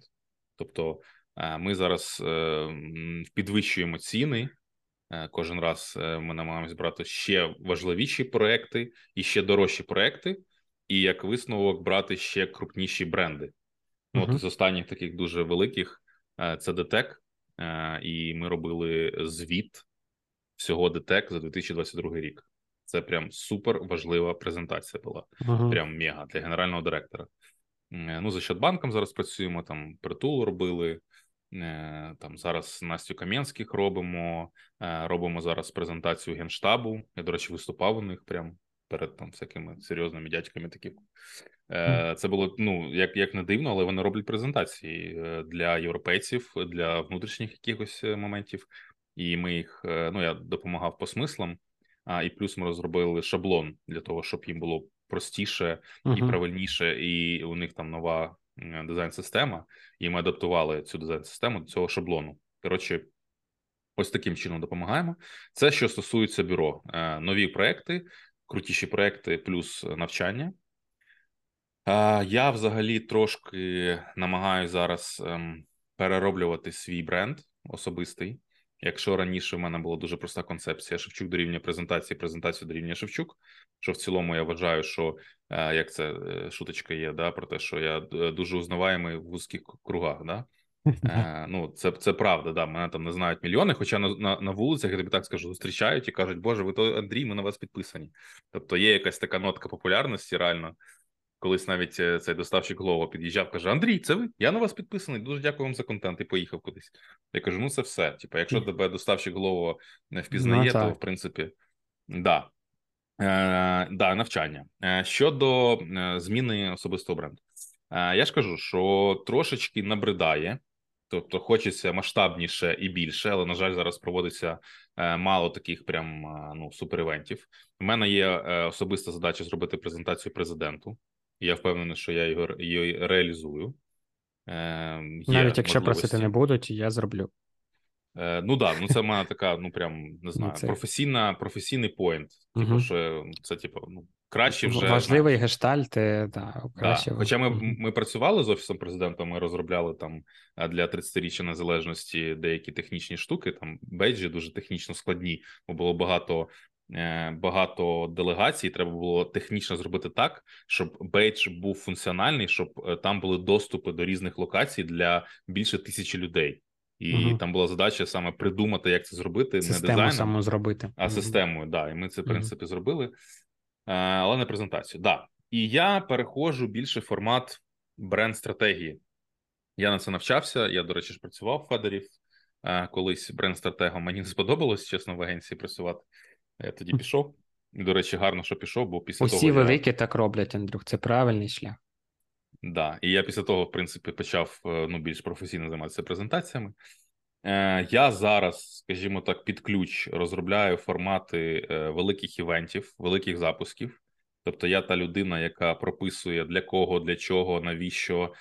Тобто е, ми зараз е, підвищуємо ціни. Е, кожен раз ми намагаємося брати ще важливіші проекти і ще дорожчі проекти, і як висновок брати ще крупніші бренди. Uh-huh. От з останніх таких дуже великих це ДТЕК, і ми робили звіт всього ДТЕК за 2022 рік. Це прям супер важлива презентація була. Uh-huh. Прям мега для генерального директора. Е, ну, за Щадбанком зараз працюємо, там притул робили. Е, там зараз Настю Кам'янських робимо. Е, робимо зараз презентацію генштабу. Я, до речі, виступав у них прям перед там всякими серйозними дядьками. Такі це було ну як як не дивно, але вони роблять презентації для європейців, для внутрішніх якихось моментів. І ми їх ну я допомагав по смислам. А і плюс ми розробили шаблон для того, щоб їм було простіше і правильніше, і у них там нова дизайн-система, і ми адаптували цю дизайн-систему до цього шаблону. Коротше, ось таким чином допомагаємо. Це що стосується бюро, е, нові проекти, крутіші проекти, плюс навчання. Я взагалі трошки намагаюся зараз ем, перероблювати свій бренд особистий. Якщо раніше в мене була дуже проста концепція Шевчук дорівнює презентації, презентацію дорівнює Шевчук, що в цілому я вважаю, що е, як це е, шуточка є, да, про те, що я е, дуже узнаваємий в вузьких кругах. Да? Ну, це це правда, да. Мене там не знають мільйони. Хоча на на, на вулицях я тобі так скажу, зустрічають і кажуть, Боже, ви то Андрій, ми на вас підписані. Тобто є якась така нотка популярності, реально. Колись навіть е, цей доставщик Глова під'їжджав, каже: Андрій, це ви? Я на вас підписаний. Дуже дякую вам за контент. І поїхав кудись. Я кажу: ну це все. Типу, якщо тебе доставщик Глова не впізнає, ну, то в принципі, да. Е, да, навчання. Е, щодо е, зміни особистого бренду, е, я ж кажу, що трошечки набридає, тобто хочеться масштабніше і більше, але на жаль, зараз проводиться мало таких прям ну суперівентів. У мене є особиста задача зробити презентацію президенту. Я впевнений, що я його її реалізую. Е, Навіть якщо просити не будуть, я зроблю. Е, Ну да, ну це в мене така, ну прям не Ну, знаю, це- професійна, професійний поінт. Типу, Мгм. що це, типу, ну краще вже Важливий гештальт, е, да, Да. Хоча ми, ми працювали з офісом президента, ми розробляли там е, для 30-річчя незалежності деякі технічні штуки, там бейджі дуже технічно складні, бо було багато. Е, Багато делегацій треба було технічно зробити так, щоб бейдж був функціональний, щоб е, там були доступи до різних локацій для більше тисячі людей, і Мгм. там була задача саме придумати, як це зробити, не Систему дизайном, саму зробити. а системою, да, і ми це в принципі зробили, Е, але не презентацію. Да. І я переходжу більше в формат бренд-стратегії. Я на це навчався. Я, до речі, ж працював в Федерів колись бренд-стратегом. Мені не сподобалось, чесно, в агенції працювати. Я тоді пішов. До речі, гарно, що пішов, бо після Усі того. я- великі так роблять, Андрюх. Це правильний шлях. Да, і я після того, в принципі, почав е, ну, більш професійно займатися презентаціями. Е, Я зараз, скажімо так, під ключ розробляю формати е, великих івентів, великих запусків. Тобто, я та людина, яка прописує для кого, для чого, навіщо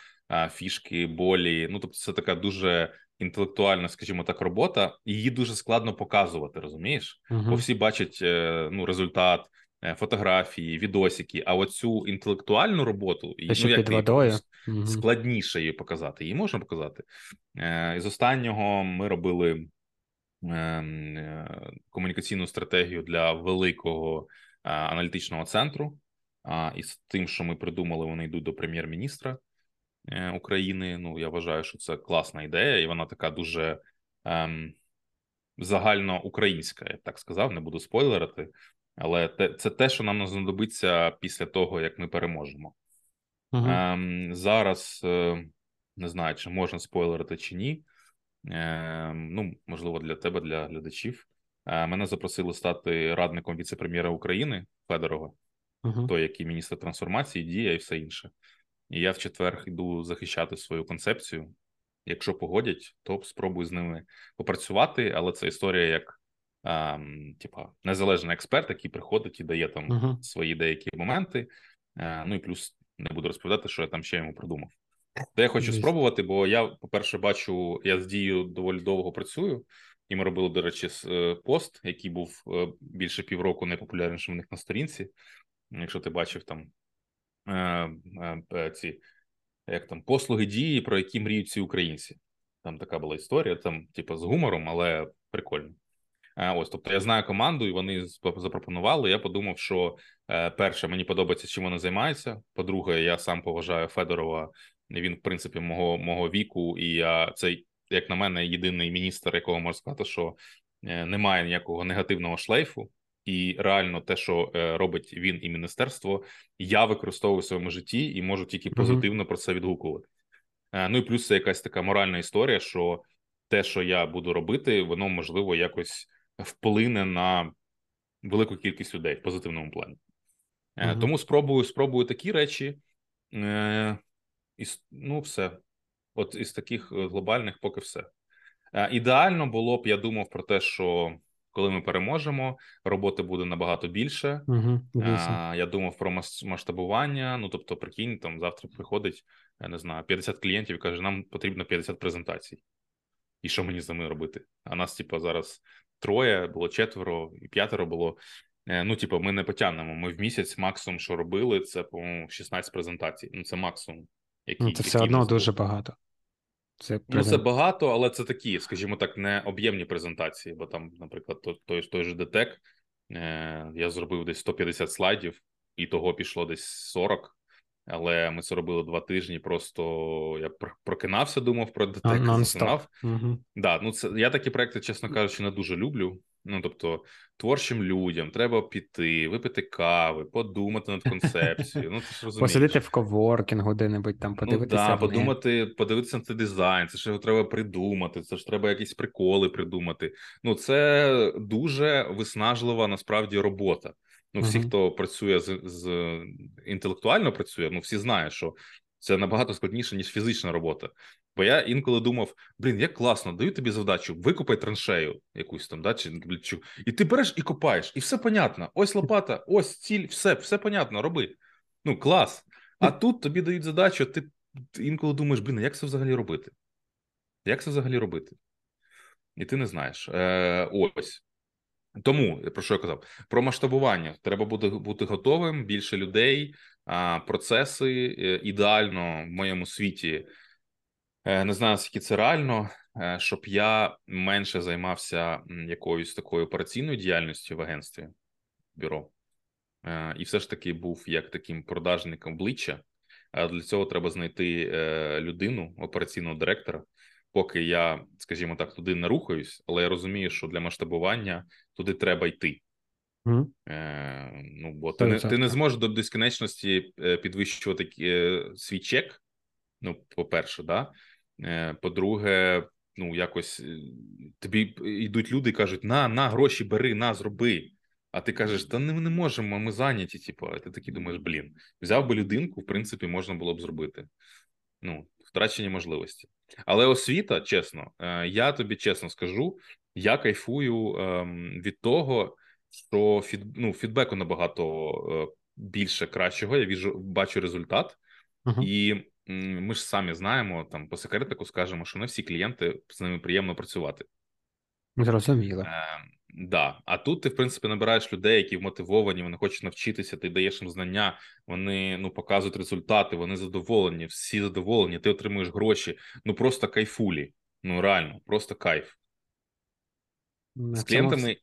фішки, болі. Ну, тобто, це така дуже інтелектуальна, скажімо так, робота. Її дуже складно показувати, розумієш? бо всі бачать е, ну, результат, е, фотографії, відосики. А оцю інтелектуальну роботу і ну, як її складніше її показати. Її можна показати. Е, Із останнього ми робили ем, комунікаційну стратегію для великого аналітичного центру. І з тим, що ми придумали, вони йдуть до прем'єр-міністра України. Ну, я вважаю, що це класна ідея, і вона така дуже ем, загальноукраїнська, я б так сказав, не буду спойлерити. Але те, це те, що нам знадобиться після того, як ми переможемо. Мгм. Ем, зараз е, не знаю, чи можна спойлерити чи ні. Ем, ну, можливо, для тебе, для глядачів. Е, мене запросили стати радником віце-прем'єра України Федорова, Мгм. той, який міністр трансформації, дія і все інше. І я в четвер йду захищати свою концепцію. Якщо погодять, то спробую з ними попрацювати, але це історія як ем, типа незалежний експерт, який приходить і дає там Мгм. свої деякі моменти. Е, ну і плюс не буду розповідати, що я там ще йому придумав. То я хочу спробувати, бо я, по-перше, бачу, я з дією доволі довго працюю, і ми робили, до речі, е, пост, який був е, більше півроку найпопулярнішим у них на сторінці. Якщо ти бачив там ці як там послуги дії, про які мріють ці українці. Там така була історія, там, типу, з гумором, але прикольно. Е, Ось, тобто я знаю команду, і вони запропонували. Я подумав, що е, перше, мені подобається, чим вони займаються. По-друге, я сам поважаю Федорова. Він, в принципі, мого мого віку, і я це, як на мене, єдиний міністр, якого можна сказати, що е, немає ніякого негативного шлейфу. І реально, те, що е, робить він і міністерство, я використовую в своєму житті і можу тільки позитивно про це відгукувати. Е, Ну і плюс це якась така моральна історія, що те, що я буду робити, воно можливо якось вплине на велику кількість людей в позитивному плані. Мгм. Тому спробую спробую такі речі. І, ну, все. От із таких глобальних поки все. Ідеально було б, я думав про те, що коли ми переможемо, роботи буде набагато більше. Звісно. А, я думав про масштабування. Ну тобто, прикинь, там завтра приходить, я не знаю, 50 клієнтів і каже, нам потрібно 50 презентацій. І що мені з ними робити? А нас, типу, зараз троє, було четверо, і п'ятеро було. Е, Ну, типу, ми не потягнемо. Ми в місяць максимум, що робили, це, по-моєму, 16 презентацій. Ну, це максимум. Який, Ну, це все одно дуже багато. Це Ну, це багато, але це такі, скажімо так, не об'ємні презентації. Бо там, наприклад, той, той, же ДТЕК, е, я зробив десь 150 слайдів, і того пішло десь 40. Але ми це робили два тижні. Просто я прокинався, думав про ДТЕК, засинав. Мгм. Да, ну це я такі проекти, чесно кажучи, не дуже люблю. Ну тобто, творчим людям треба піти, випити кави, подумати над концепцією. Ну ти ж розумієш. Посидити в коворкінгу де-небудь там, подивитися. Ну, да, подумати, подивитися на цей дизайн. Це ж його треба придумати. Це ж треба якісь приколи придумати. Ну, це дуже виснажлива насправді робота. Ну, всі, Мгм. хто працює з, з інтелектуально працює, ну всі знають, що це набагато складніше, ніж фізична робота. Бо я інколи думав: блін, як класно, даю тобі завдачу, викопай траншею якусь там, да, чи блядчу, і ти береш і копаєш, і все понятно. Ось лопата, ось ціль, все, все понятно, роби. Ну, клас. А тут тобі дають задачу, ти інколи думаєш, блін, як це взагалі робити? Як це взагалі робити? і ти не знаєш. Е, Ось тому про що я казав? Про масштабування треба буде бути готовим. Більше людей, процеси е, ідеально в моєму світі. Е, не знаю, скільки це реально, е, щоб я менше займався якоюсь такою операційною діяльністю в агентстві бюро, і все ж таки був як таким продажником обличчя. А для цього треба знайти людину, операційного директора, поки я, скажімо так, туди не рухаюсь, але я розумію, що для масштабування туди треба йти. Mm. Е, Ну, бо ти не, ти не зможеш до безкінечності е, підвищувати е, свій чек. Ну, по-перше, да. Е, По-друге, ну якось е, тобі йдуть люди і кажуть: на, на, гроші бери, на, зроби. А ти кажеш, та не, не можемо, ми зайняті. Типу, а ти такий думаєш, блін, взяв би людинку, в принципі, можна було б зробити. Ну, втрачені можливості. Але освіта, чесно, е, я тобі чесно скажу, я кайфую ем, від того, що фід, ну, фідбеку набагато е, більше кращого. Я віжу, бачу результат, uh-huh. і ми ж самі знаємо там по секретику скажемо, що не всі клієнти з ними приємно працювати. Зрозуміло. Да, а тут ти в принципі набираєш людей, які вмотивовані, вони хочуть навчитися. Ти даєш їм знання, вони ну показують результати, вони задоволені, всі задоволені. Ти отримуєш гроші. Ну просто кайфулі. Ну реально, просто кайф. На з клієнтами.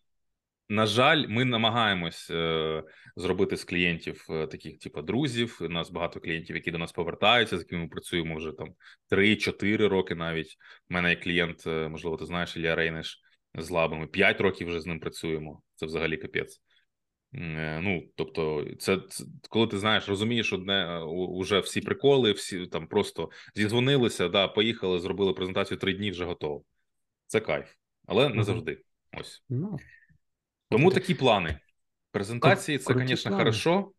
На жаль, ми намагаємось е, зробити з клієнтів е, таких, типу, друзів. У нас багато клієнтів, які до нас повертаються, з якими ми працюємо вже там 3-4 роки. Навіть у мене є клієнт, е, можливо, ти знаєш, Ілля Рейнеш з лабами. П'ять років вже з ним працюємо. Це взагалі капець. Е, ну, тобто, це, це коли ти знаєш, розумієш, одне уже всі приколи, всі там просто зізвонилися, да, поїхали, зробили презентацію три дні, вже готово. Це кайф, але не завжди. Ось ну, тому такі плани. Презентації це, звісно, хорошо.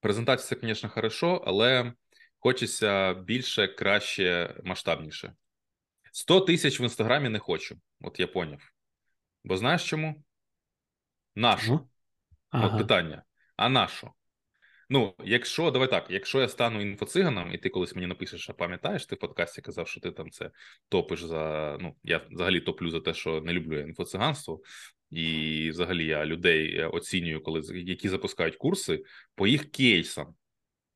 Презентація це, звісно, хорошо, але хочеться більше, краще, масштабніше. 100 тисяч в інстаграмі не хочу. От я поняв. Бо знаєш чому? Нащо? Ага. От питання. А нащо? Ну, якщо давай так, якщо я стану інфоциганом, і ти колись мені напишеш, а пам'ятаєш, ти в подкасті казав, що ти там це топиш за. Ну, я взагалі топлю за те, що не люблю інфоциганство, і взагалі я людей оцінюю, коли які запускають курси по їх кейсам.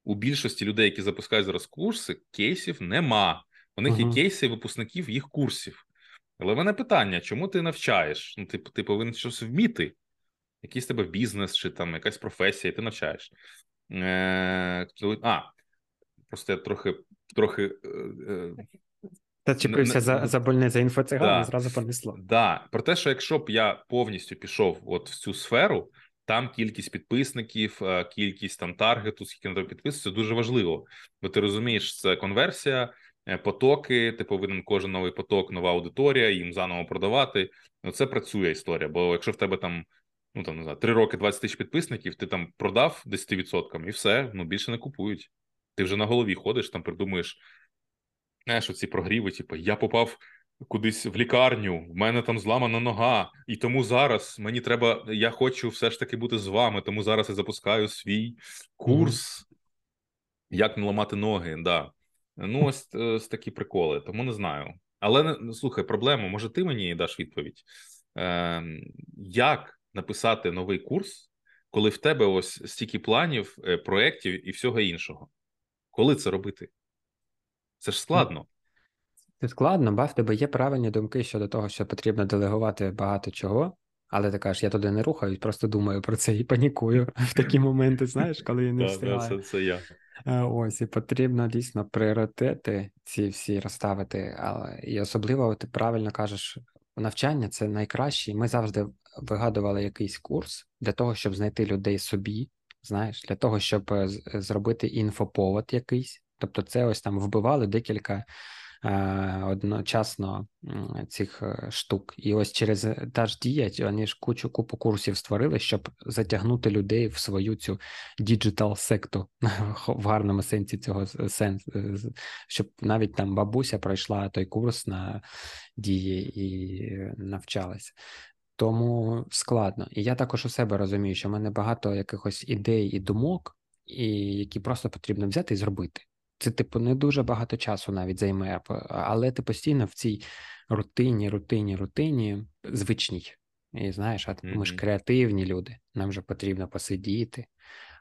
У більшості людей, які запускають зараз курси, кейсів нема. У них uh-huh. є кейси випускників їх курсів. Але в мене питання: чому ти навчаєш? Ну, ти, ти повинен щось вміти, якийсь тебе бізнес чи там якась професія, ти навчаєш. Е, А, просто я трохи. трохи е, е та чіпився за за больниця інфоциган, да, зразу понесло. Да. Про те, що якщо б я повністю пішов от в цю сферу, там кількість підписників, е, кількість там таргету, скільки на тебе підписується, дуже важливо. Бо ти розумієш, це конверсія, потоки. Ти повинен кожен новий поток, нова аудиторія, їм заново продавати. Ну це працює історія. Бо якщо в тебе там ну там не знаю, 3 роки 20 тисяч підписників, ти там продав 10% і все, ну більше не купують. Ти вже на голові ходиш, там придумуєш. Знаєш, оці прогріви, типу, я попав кудись в лікарню, в мене там зламана нога, і тому зараз мені треба, я хочу все ж таки бути з вами, тому зараз я запускаю свій курс, mm-hmm. як не ламати ноги. Да. Ну, ось, е, ось такі приколи, тому не знаю. Але ну, слухай, проблема, може, ти мені даш відповідь? Е, Як написати новий курс, коли в тебе ось стільки планів, е, проєктів і всього іншого? Коли це робити? Це ж складно. Це складно, ба в тебе є правильні думки щодо того, що потрібно делегувати багато чого, але ти кажеш, я туди не рухаюсь, просто думаю про це і панікую в такі моменти, знаєш, коли я не встигаю. Це я. Е, ось, і потрібно дійсно пріоритети ці всі розставити. Але і особливо ти правильно кажеш, навчання це найкраще. Ми завжди вигадували якийсь курс для того, щоб знайти людей собі, знаєш, для того, щоб е, зробити інфоповод якийсь. Тобто, це ось там вбивали декілька одночасно цих е, штук. І ось через та ж Дія вони ж кучу купу курсів створили, щоб затягнути людей в свою цю digital секту в гарному сенсі цього сенсу, е, щоб навіть там бабуся пройшла той курс на дії і навчалася. Тому складно. І я також у себе розумію, що в мене багато якихось ідей і думок, і які просто потрібно взяти і зробити. Це, типу, не дуже багато часу навіть займе, але ти постійно в цій рутині, рутині, рутині звичній. І знаєш, а ми ж креативні люди, нам же потрібно посидіти.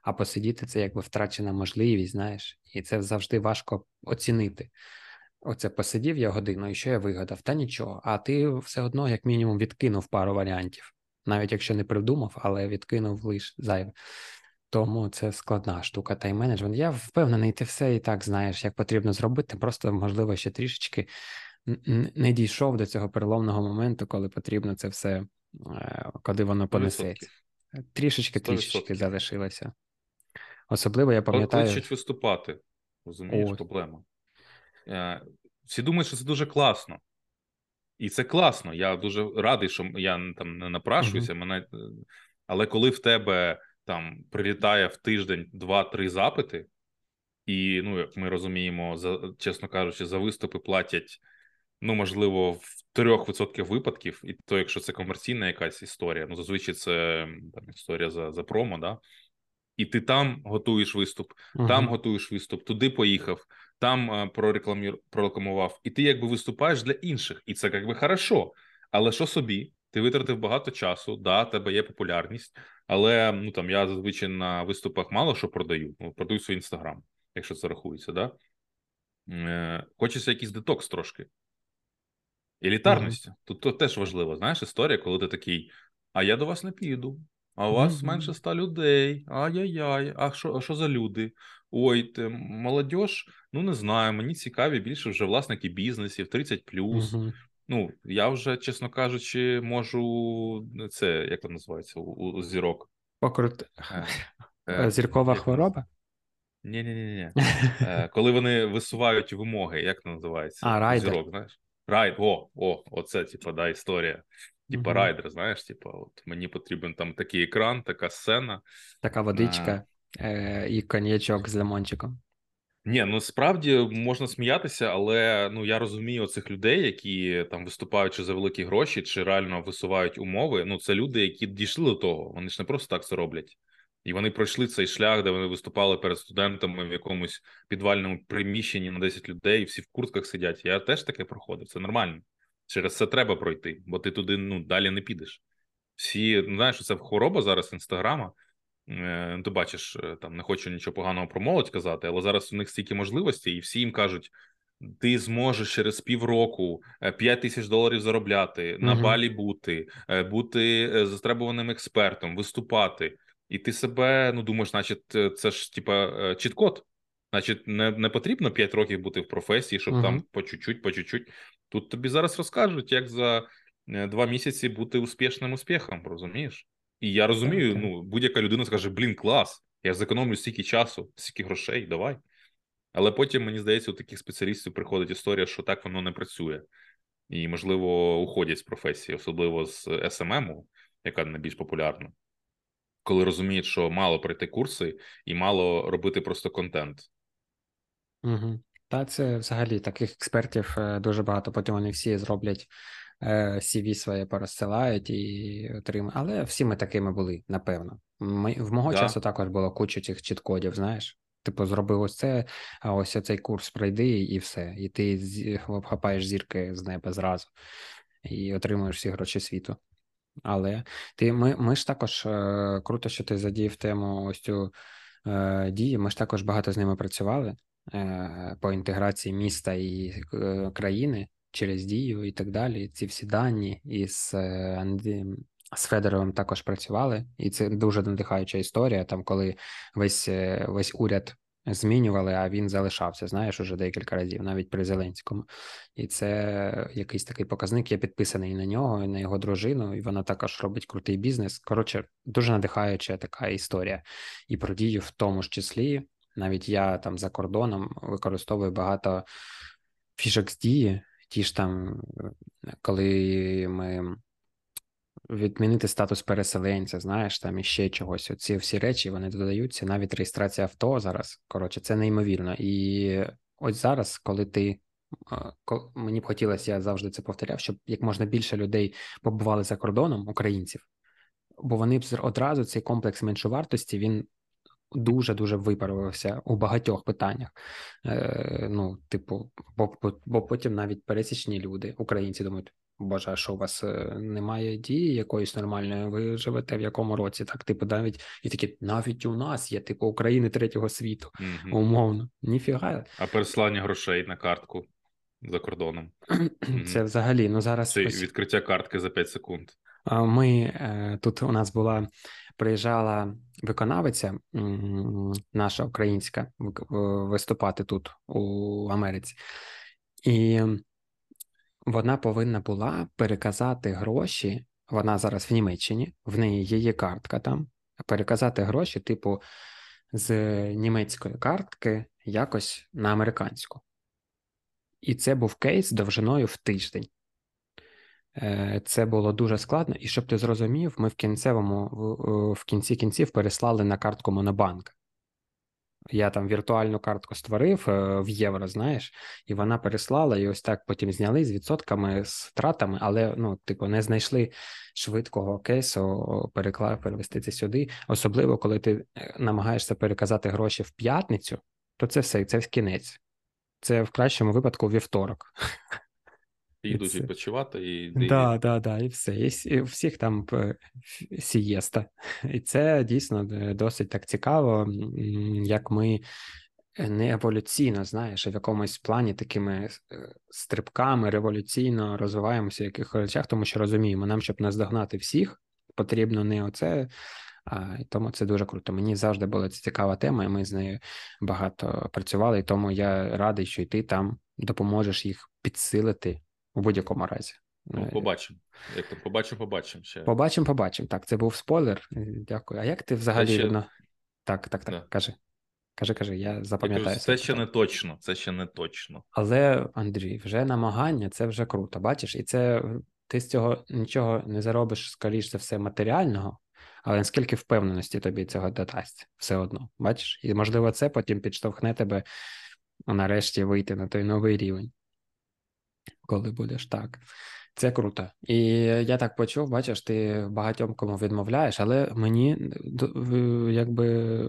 А посидіти це якби втрачена можливість, знаєш, і це завжди важко оцінити. Оце посидів я годину, і що я вигадав? Та нічого. А ти все одно, як мінімум, відкинув пару варіантів, навіть якщо не придумав, але відкинув лише зайве. Тому це складна штука тайм-менеджмент. Я впевнений, ти все і так знаєш, як потрібно зробити. Просто, можливо, ще трішечки не дійшов до цього переломного моменту, коли потрібно це все, е, коли воно понесеться. Трішечки, трішечки залишилося. Особливо я пам'ятаю. Кличуть виступати, розумієш, О. проблема. Е, всі думають, що це дуже класно. І це класно. Я дуже радий, що я там не напрашуюся. Uh-huh. Мене... Але коли в тебе там прилітає в тиждень два-три запити, і, ну, як ми розуміємо, за чесно кажучи, за виступи платять, ну, можливо, в 3% випадків, і то, якщо це комерційна якась історія, ну зазвичай це там історія за за промо, да? і ти там готуєш виступ, uh-huh. там готуєш виступ, туди поїхав, там а, прорекламував, і ти якби виступаєш для інших, і це якби хорошо. Але що собі? Ти витратив багато часу, да, тебе є популярність, але ну там я зазвичай на виступах мало що продаю. Ну, продаю свій інстаграм, якщо це рахується, да? Е, Хочеться якийсь детокс трошки. Елітарності. Mm-hmm. Тут то теж важливо, знаєш, історія, коли ти такий, а я до вас не піду, а у вас mm-hmm. менше ста людей. Ай-яй-яй, а що а що за люди? Ой, ти, молодь, ну не знаю, мені цікаві більше вже власники бізнесів, 30 плюс. Mm-hmm. Ну, я вже, чесно кажучи, можу це як це називається у, у зірок. Покрут... Е, е, Зіркова як... хвороба? Ні, ні, ні, ні. Коли вони висувають вимоги, як це називається? А, райдер. Зірок, знаєш? Райдер, о, о, оце, типа, да, історія. Типа угу. райдер, знаєш, типа, от мені потрібен там такий екран, така сцена. Така водичка е- і коньячок з лимончиком. Ні, ну справді можна сміятися, але ну я розумію цих людей, які там виступають чи за великі гроші, чи реально висувають умови. Ну це люди, які дійшли до того. Вони ж не просто так це роблять, і вони пройшли цей шлях, де вони виступали перед студентами в якомусь підвальному приміщенні на 10 людей, і всі в куртках сидять. Я теж таке проходив. Це нормально. Через це треба пройти, бо ти туди ну далі не підеш. Всі ну, знаєш, це хвороба зараз інстаграма. Е, ти бачиш, е, там не хочу нічого поганого про молодь казати, але зараз у них стільки можливостей, і всі їм кажуть: ти зможеш через півроку 5 е, тисяч доларів заробляти, uh-huh. на балі бути, бути застребуваним експертом, виступати. І ти себе ну думаєш, значить, це ж типа чіткод. Значить, не не потрібно 5 років бути в професії, щоб uh-huh. там по чуть-чуть, по чуть-чуть. Тут тобі зараз розкажуть, як за два місяці бути успішним успіхом, розумієш? І я розумію, так, ну будь-яка людина скаже: блін, клас, я зекономлю стільки часу, стільки грошей, давай. Але потім, мені здається, у таких спеціалістів приходить історія, що так воно не працює, і, можливо, уходять з професії, особливо з SMM, яка найбільш популярна, коли розуміють, що мало пройти курси і мало робити просто контент. Угу. Та це взагалі таких експертів е, дуже багато. Потім вони всі зроблять CV е, своє порозсилають і отримують. Але всі ми такими були, напевно. Ми, В мого да. часу також було куча цих чіткодів, знаєш. Типу, зробив ось це, а ось цей курс пройди, і все. І ти обхапаєш зірки з неба зразу і отримуєш всі гроші світу. Але ти ми ми ж також е, круто, що ти задіяв тему ось цю е, дії. Ми ж також багато з ними працювали е, по інтеграції міста і е, країни через дію і так далі. Ці всі дані із е, З Федоровим також працювали, і це дуже надихаюча історія. Там, коли весь е, весь уряд змінювали, а він залишався, знаєш, уже декілька разів, навіть при Зеленському. І це якийсь такий показник. Я підписаний на нього, і на його дружину, і вона також робить крутий бізнес. Коротше, дуже надихаюча така історія. І про дію в тому ж числі. Навіть я там за кордоном використовую багато фішок з дії ті ж там, коли ми відмінити статус переселенця, знаєш, там іще чогось. Оці всі речі вони додаються, навіть реєстрація авто зараз. Коротше, це неймовірно. І ось зараз, коли ти. Мені б хотілося, я завжди це повторяв, щоб як можна більше людей побували за кордоном, українців, бо вони б одразу цей комплекс меншовартості він дуже дуже виправився у багатьох питаннях. Е, Ну, типу, бо, бо потім навіть пересічні люди, українці, думають. Боже, а що у вас е, немає дії якоїсь нормальної? Ви живете в якому році? Так, типу, навіть і такі навіть у нас є типу України третього світу, mm-hmm. умовно. Ніфіга. А переслання грошей на картку за кордоном. Це взагалі ну зараз Це ось... відкриття картки за 5 секунд. Ми е, тут у нас була приїжджала виконавиця наша українська виступати тут у Америці, і вона повинна була переказати гроші. Вона зараз в Німеччині, в неї є картка там, переказати гроші, типу, з німецької картки якось на американську. І це був кейс довжиною в тиждень. Е, це було дуже складно, і щоб ти зрозумів, ми в кінцевому в кінці кінців переслали на картку Монобанк. Я там віртуальну картку створив е, в євро, знаєш, і вона переслала, і ось так потім зняли з відсотками, з втратами, але ну, типу, не знайшли швидкого кейсу перекла... перевести це сюди. Особливо, коли ти е, намагаєшся переказати гроші в п'ятницю, то це все, це в кінець. Це в кращому випадку вівторок. І йдуть відпочивати, і да, да, да, і все. І всіх там сієста. І це дійсно досить так цікаво, як ми не еволюційно, знаєш, в якомусь плані такими е, стрибками революційно розвиваємося в якихось речах, тому що розуміємо, нам, щоб наздогнати всіх, потрібно не оце. А, і тому це дуже круто. Мені завжди була ця цікава тема, і ми з нею багато працювали. І тому я радий, що й ти там допоможеш їх підсилити у будь-якому разі. Ну, е, побачимо. Як то побачимо, побачимо ще. Побачимо, побачимо. Так, це був спойлер. Е, дякую. А як ти взагалі ще... Ну, так, так, так, да. кажи. Кажи, кажи, я запам'ятаю. Це ще не точно, це ще не точно. Але, Андрій, вже намагання це вже круто. Бачиш, і це ти з цього нічого не заробиш, скоріш за все, матеріального, але наскільки впевненості тобі цього додасть все одно. Бачиш? І можливо, це потім підштовхне тебе нарешті вийти на той новий рівень коли будеш так. Це круто. І я так почув, бачиш, ти багатьом кому відмовляєш, але мені якби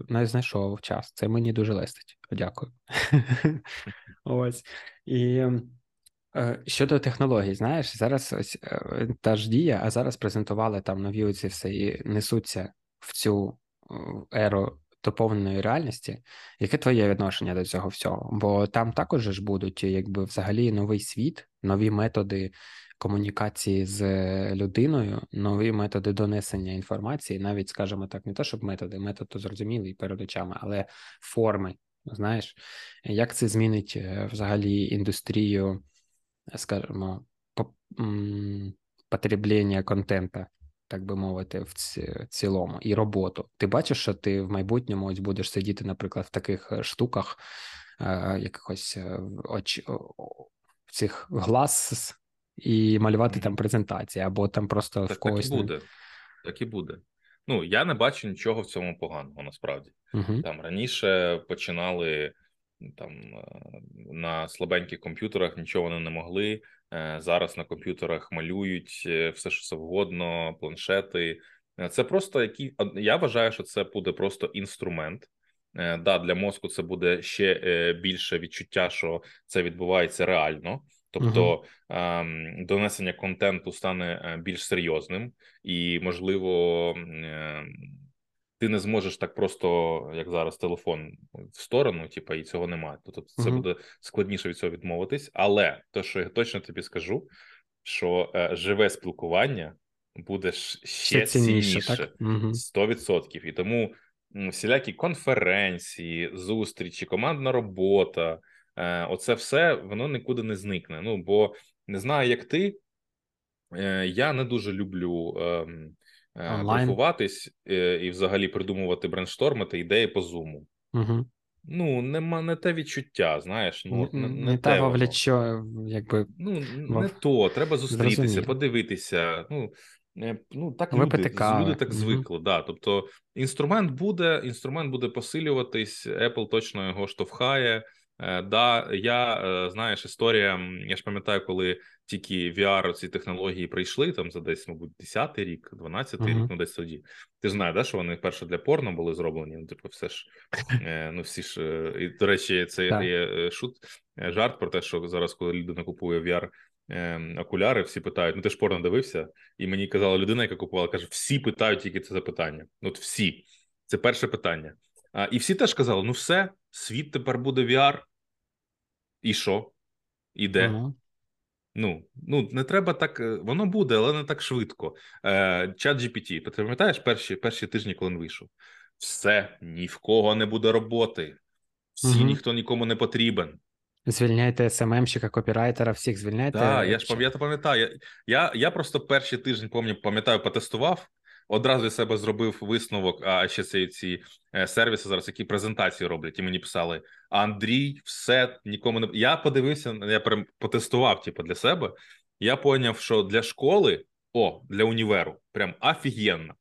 не знайшов час. Це мені дуже листить. Дякую. Ось. І е, щодо технологій, знаєш, зараз ось е, та ж дія, а зараз презентували там нові оці все і несуться в цю еру доповненої реальності. Яке твоє відношення до цього всього? Бо там також ж будуть якби взагалі новий світ, нові методи комунікації з людиною, нові методи донесення інформації, навіть, скажімо так, не то, щоб методи, метод то зрозумілий перед очами, але форми. Знаєш, як це змінить е, взагалі індустрію, скажімо, потреблення контента так би мовити, в цілому, і роботу. Ти бачиш, що ти в майбутньому ось будеш сидіти, наприклад, в таких е, штуках, е, якихось е, оч... цих глаз і малювати mm-hmm. там презентації, або там просто так, в когось. Так і буде. Так і буде. Ну, я не бачу нічого в цьому поганого, насправді. Uh-huh. Там раніше починали там на слабеньких комп'ютерах, нічого вони не могли. Е, зараз на комп'ютерах малюють е, все, що завгодно, планшети. Е, це просто які я вважаю, що це буде просто інструмент. Да, для мозку це буде ще більше відчуття, що це відбувається реально. Тобто uh-huh. донесення контенту стане більш серйозним і, можливо, ти не зможеш так просто, як зараз, телефон в сторону, типу, і цього немає. Тобто це uh-huh. буде складніше від цього відмовитись. Але те, що я точно тобі скажу, що е, живе спілкування буде ще цінніше, цінніше 100%. І тому всілякі конференції, зустрічі, командна робота, е, оце все воно нікуди не зникне. Ну бо не знаю, як ти. Е, я не дуже люблю Е, е, і взагалі придумувати брейнштормити ідеї по зуму. Угу. Ну, нема не те відчуття, знаєш. Ну, Не, не, не те вовлячо, якби. Ну, не то. Треба зустрітися, Зрозуміло. подивитися. Ну, ну так люди, люди так звикли. Да. Тобто, інструмент буде, інструмент буде посилюватись, Apple точно його штовхає. Е, да, я е, знаєш, історія. Я ж пам'ятаю, коли тільки VR ці технології прийшли там за десь, мабуть, 10-й рік, 12-й uh-huh. рік, ну десь тоді. Ти ж знаєш, да, що вони перше для порно були зроблені. Ну, типу, все ж е, ну всі ж і до речі, це є шут жарт про те, що зараз, коли людина купує VR. Окуляри, всі питають, ну ти ж порно дивився, і мені казала людина, яка купувала, каже: всі питають тільки це запитання. От всі. Це перше питання. А, І всі теж казали: ну все, світ тепер буде VR. І що? І де? Ага. Ну, ну не треба так. Е, воно буде, але не так швидко. Е, Чат GPT, ти пам'ятаєш перші перші тижні, коли він вийшов? Все, ні в кого не буде роботи, всі угу. ніхто нікому не потрібен. Звільняйте СММщика, копірайтера, всіх звільняйте. Так, я ж пам'ятаю. Я, я я просто перший тиждень пам'ятаю, потестував, одразу для себе зробив висновок. А ще ці ці е, сервіси зараз, які презентації роблять, і мені писали: Андрій, все нікому не я подивився. Я прям потестував, типу, для себе. Я поняв, що для школи, о, для універу, прям офігенно.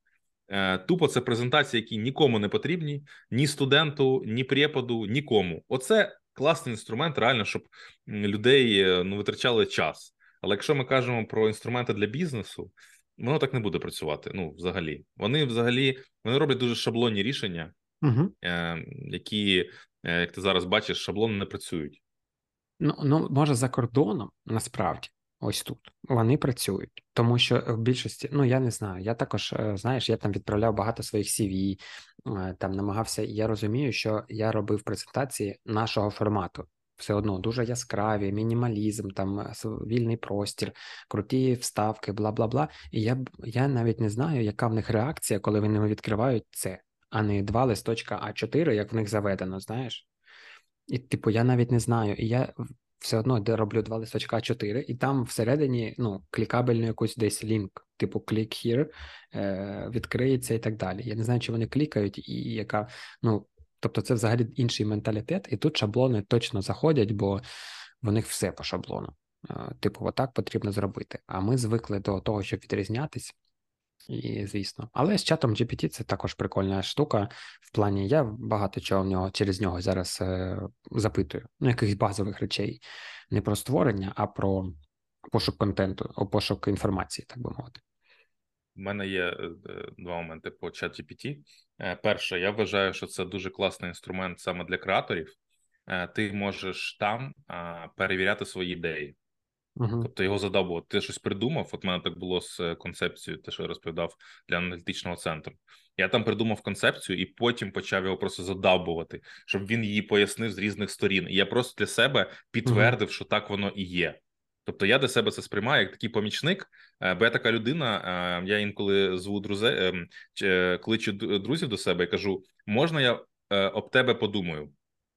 Е, тупо це презентації, які нікому не потрібні, ні студенту, ні преподу, нікому. Оце класний інструмент, реально, щоб людей е, ну витрачали час. Але якщо ми кажемо про інструменти для бізнесу, воно так не буде працювати. Ну, взагалі, вони взагалі вони роблять дуже шаблонні рішення, угу. е, які, е, як ти зараз бачиш, шаблони не працюють. Ну ну може за кордоном насправді. Ось тут вони працюють, тому що в більшості, ну я не знаю. Я також е, знаєш, я там відправляв багато своїх CV, е, там намагався. Я розумію, що я робив презентації нашого формату все одно дуже яскраві, мінімалізм, там е, вільний простір, круті вставки, бла бла бла. І я я навіть не знаю, яка в них реакція, коли вони відкривають це, а не два листочка А4, як в них заведено, знаєш. І, типу, я навіть не знаю. І я все одно роблю два листочка А4, і там всередині ну, клікабельну якусь десь лінк, типу click here, е, відкриється і так далі. Я не знаю, чи вони клікають, і яка, ну, Тобто це взагалі інший менталітет, і тут шаблони точно заходять, бо в них все по шаблону. Е, типу, отак потрібно зробити. А ми звикли до того, щоб відрізнятись. І звісно, але з чатом GPT це також прикольна штука. В плані я багато чого в нього через нього зараз е, запитую. Ну, якихось базових речей, не про створення, а про пошук контенту, пошук інформації, так би мовити. У мене є е, е, два моменти по ChatGPT. Е, перше, я вважаю, що це дуже класний інструмент саме для креаторів. Ти можеш там перевіряти свої ідеї. Uh-huh. Тобто його задавувати. Ти щось придумав. От мене так було з концепцією, те, що я розповідав для аналітичного центру. Я там придумав концепцію і потім почав його просто задабувати, щоб він її пояснив з різних сторін. І я просто для себе підтвердив, uh-huh. що так воно і є. Тобто я для себе це сприймаю як такий помічник, е, бо я така людина. Е, я інколи зву друзе, ем, е, кличу друзів до себе і кажу: можна я об тебе подумаю?